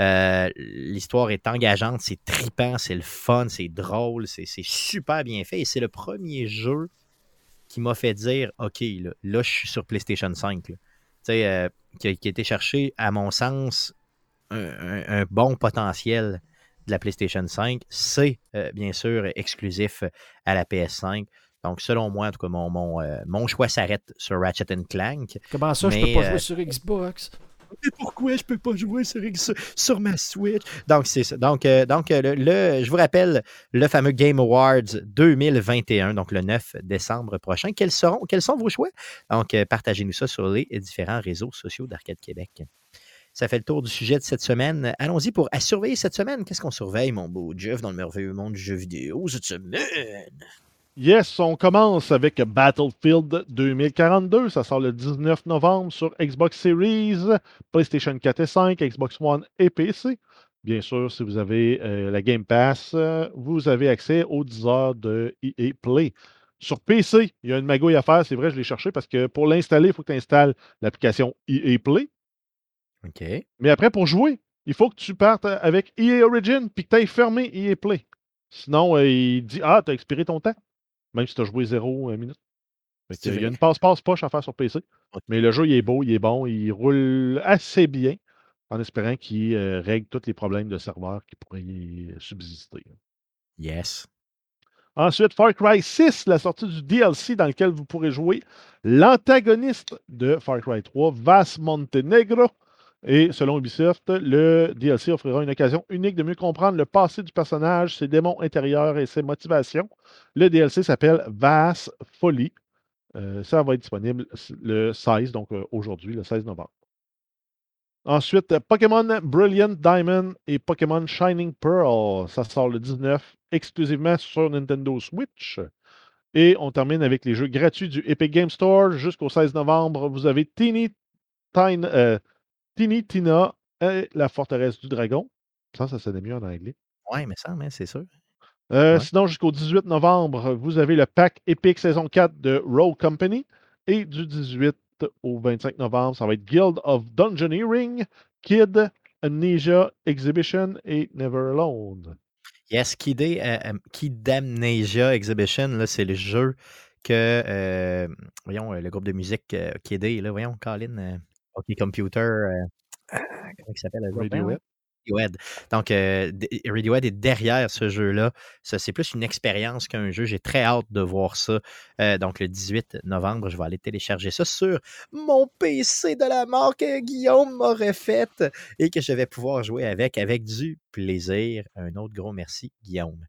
Euh, l'histoire est engageante, c'est tripant, c'est le fun, c'est drôle, c'est super bien fait. Et c'est le premier jeu qui m'a fait dire OK, là, là, je suis sur PlayStation 5. Euh, qui, a, été cherché, à mon sens, un, bon potentiel de la PlayStation 5. C'est euh, bien sûr exclusif à la PS5. Donc, selon moi, en tout cas, mon, mon, mon choix s'arrête sur Ratchet Clank. Comment ça, je peux pas jouer sur Xbox? <laughs> pourquoi je peux pas jouer sur, sur ma Switch? Donc, c'est ça. Donc, euh, donc euh, le, je vous rappelle le fameux Game Awards 2021, donc le 9 décembre prochain. Quels, seront, quels sont vos choix? Donc, euh, partagez-nous ça sur les différents réseaux sociaux d'Arcade Québec. Ça fait le tour du sujet de cette semaine. Allons-y pour surveiller cette semaine. Qu'est-ce qu'on surveille, mon beau Jeff, dans le merveilleux monde du jeu vidéo cette semaine? Yes, on commence avec Battlefield 2042. Ça sort le 19 novembre sur Xbox Series, PlayStation 4 et 5, Xbox One et PC. Bien sûr, si vous avez euh, la Game Pass, vous avez accès aux 10 heures de EA Play. Sur PC, il y a une magouille à faire. C'est vrai, je l'ai cherché parce que pour l'installer, il faut que tu installes l'application EA Play. OK. Mais après, pour jouer, il faut que tu partes avec EA Origin puis que tu ailles fermer EA Play. Sinon, euh, il dit Ah, tu as expiré ton temps même si tu as joué zéro minute. Il y a une passe-passe poche à faire sur PC. Mais le jeu, il est beau, il est bon, il roule assez bien. en espérant qu'il règle tous les problèmes de serveur qui pourraient y subsister. Yes. Ensuite, Far Cry 6, la sortie du DLC dans lequel vous pourrez jouer l'antagoniste de Far Cry 3, Vas Montenegro. Et selon Ubisoft, le DLC offrira une occasion unique de mieux comprendre le passé du personnage, ses démons intérieurs et ses motivations. Le DLC s'appelle Vas Folie. Euh, ça va être disponible le 16, donc euh, aujourd'hui, le 16 novembre. Ensuite, Pokémon Brilliant Diamond et Pokémon Shining Pearl. Ça sort le 19 exclusivement sur Nintendo Switch. Et on termine avec les jeux gratuits du Epic Game Store. Jusqu'au 16 novembre, vous avez Teeny, euh, Tina et la forteresse du dragon. Ça, ça sonne mieux en anglais. Oui, mais ça, mais c'est sûr. Euh, sinon, jusqu'au 18 novembre, vous avez le pack Epic saison 4 de Roll Company. Et du 18 au 25 novembre, ça va être Guild of Dungeoneering, Kid, Amnesia Exhibition et Never Alone. Yes, Kid, euh, euh Amnesia Exhibition, c'est le jeu que, euh, voyons, le groupe de musique Kid, là, voyons, Colin, OK Computer, comment il s'appelle? Radiohead. Radiohead. Donc, euh, Radiohead est derrière ce jeu-là. C'est plus une expérience qu'un jeu. J'ai très hâte de voir ça. Euh, donc, le 18 novembre, je vais aller télécharger ça sur mon PC de la mort que Guillaume m'aurait fait et que je vais pouvoir jouer avec, avec du plaisir. Un autre gros merci, Guillaume.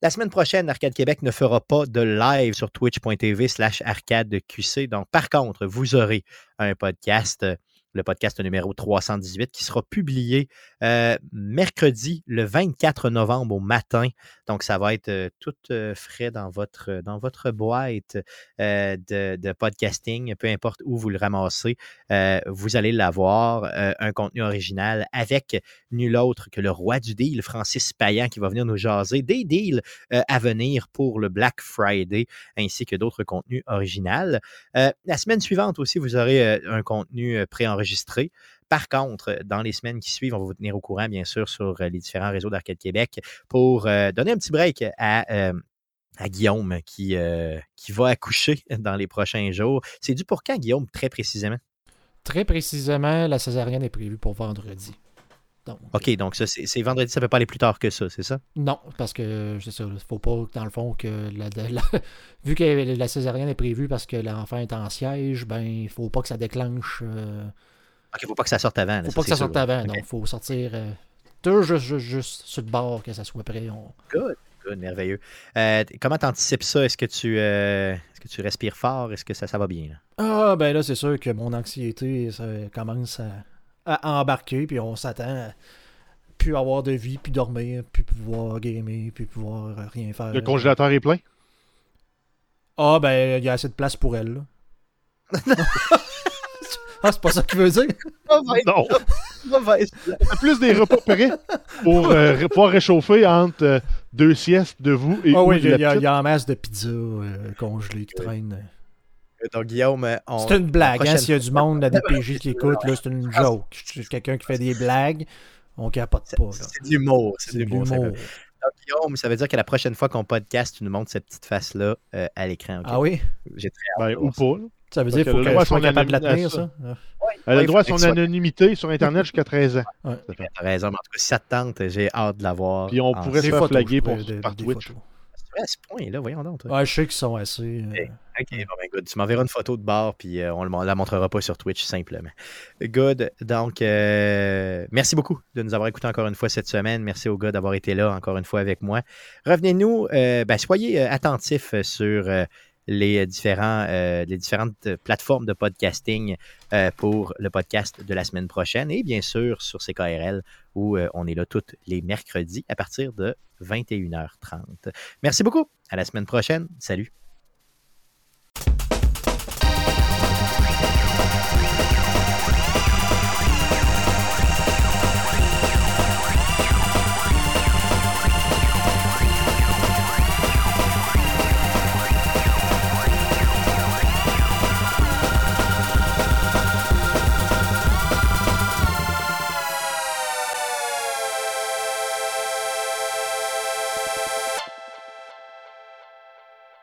La semaine prochaine, Arcade Québec ne fera pas de live sur twitch.tv slash arcadeqc. Donc, par contre, vous aurez un podcast le podcast numéro 318 qui sera publié euh, mercredi le 24 novembre au matin. Donc, ça va être euh, tout euh, frais dans votre, dans votre boîte de, podcasting, peu importe où vous le ramassez. vous allez l'avoir, un contenu original avec nul autre que le roi du deal, Francis Payan, qui va venir nous jaser des deals à venir pour le Black Friday, ainsi que d'autres contenus originaux. la semaine suivante aussi, vous aurez un contenu préenregistré Par contre, dans les semaines qui suivent, on va vous tenir au courant, bien sûr, sur euh, les différents réseaux d'Arcade Québec pour euh, donner un petit break à, euh, Guillaume qui, qui va accoucher dans les prochains jours. C'est dû pour quand, Guillaume, très précisément? Très précisément, la césarienne est prévue pour vendredi. OK, donc ça, c'est vendredi, ça ne peut pas aller plus tard que ça, c'est ça? Non, parce que c'est ça. Il ne faut pas, dans le fond, que la, <laughs> vu que la césarienne est prévue parce que l'enfant est en siège, ben il ne faut pas que ça déclenche OK, faut pas que ça sorte avant. faut pas que ça sorte avant, non. Il faut sortir euh, tout juste, juste, sur le bord, que ça soit prêt. Good, good, merveilleux. Euh, comment t'anticipes ça? Est-ce que tu euh, est-ce que tu respires fort? Est-ce que ça, ça va bien? Là? Ah, ben là, c'est sûr que mon anxiété ça commence à, embarquer, puis on s'attend à plus avoir de vie, puis dormir, puis pouvoir gamer, puis pouvoir rien faire. Le congélateur est plein? Ah, ben, il y a assez de place pour elle, là. <laughs> Ah, c'est pas ça que tu veux dire? non. plus des repas prêts pour euh, <laughs> pouvoir réchauffer entre euh, deux siestes de vous et Ah oui, il y, a, y, a en masse de pizza euh, congelée qui traîne. Donc, Guillaume, C'est une blague, hein, s'il y a du monde, la DPJ qui écoute, là, c'est une joke. Je suis quelqu'un qui fait des blagues, on capote pas. C'est de l'humour. C'est de l'humour. Donc, Guillaume, ça veut dire que la prochaine fois qu'on podcast, tu nous montres cette petite face-là à l'écran. Ah oui? J'ai très hâte. Ben, ou pas. Ça veut dire qu'il faut qu'elle soit capable de la tenir, ça. Elle a le droit à son anonymité sur Internet jusqu'à 13 ans. Ouais. T'as raison, mais en tout cas, si ça te tente, j'ai hâte de la voir. Puis on pourrait se faire flaguer pour, par Twitch. À ce point-là, voyons donc. Ouais, je sais qu'ils sont assez. Euh, ok, bon, ben, good. Tu m'enverras une photo de bord, puis euh, on ne la montrera pas sur Twitch simplement. Good. Donc, euh, merci beaucoup de nous avoir écoutés encore une fois cette semaine. Merci aux gars d'avoir été là encore une fois avec moi. Revenez-nous, ben, soyez attentifs sur les, différents, euh, les différentes plateformes de podcasting euh, pour le podcast de la semaine prochaine et bien sûr sur CKRL où euh, on est là tous les mercredis à partir de 21h30. Merci beaucoup. À la semaine prochaine. Salut.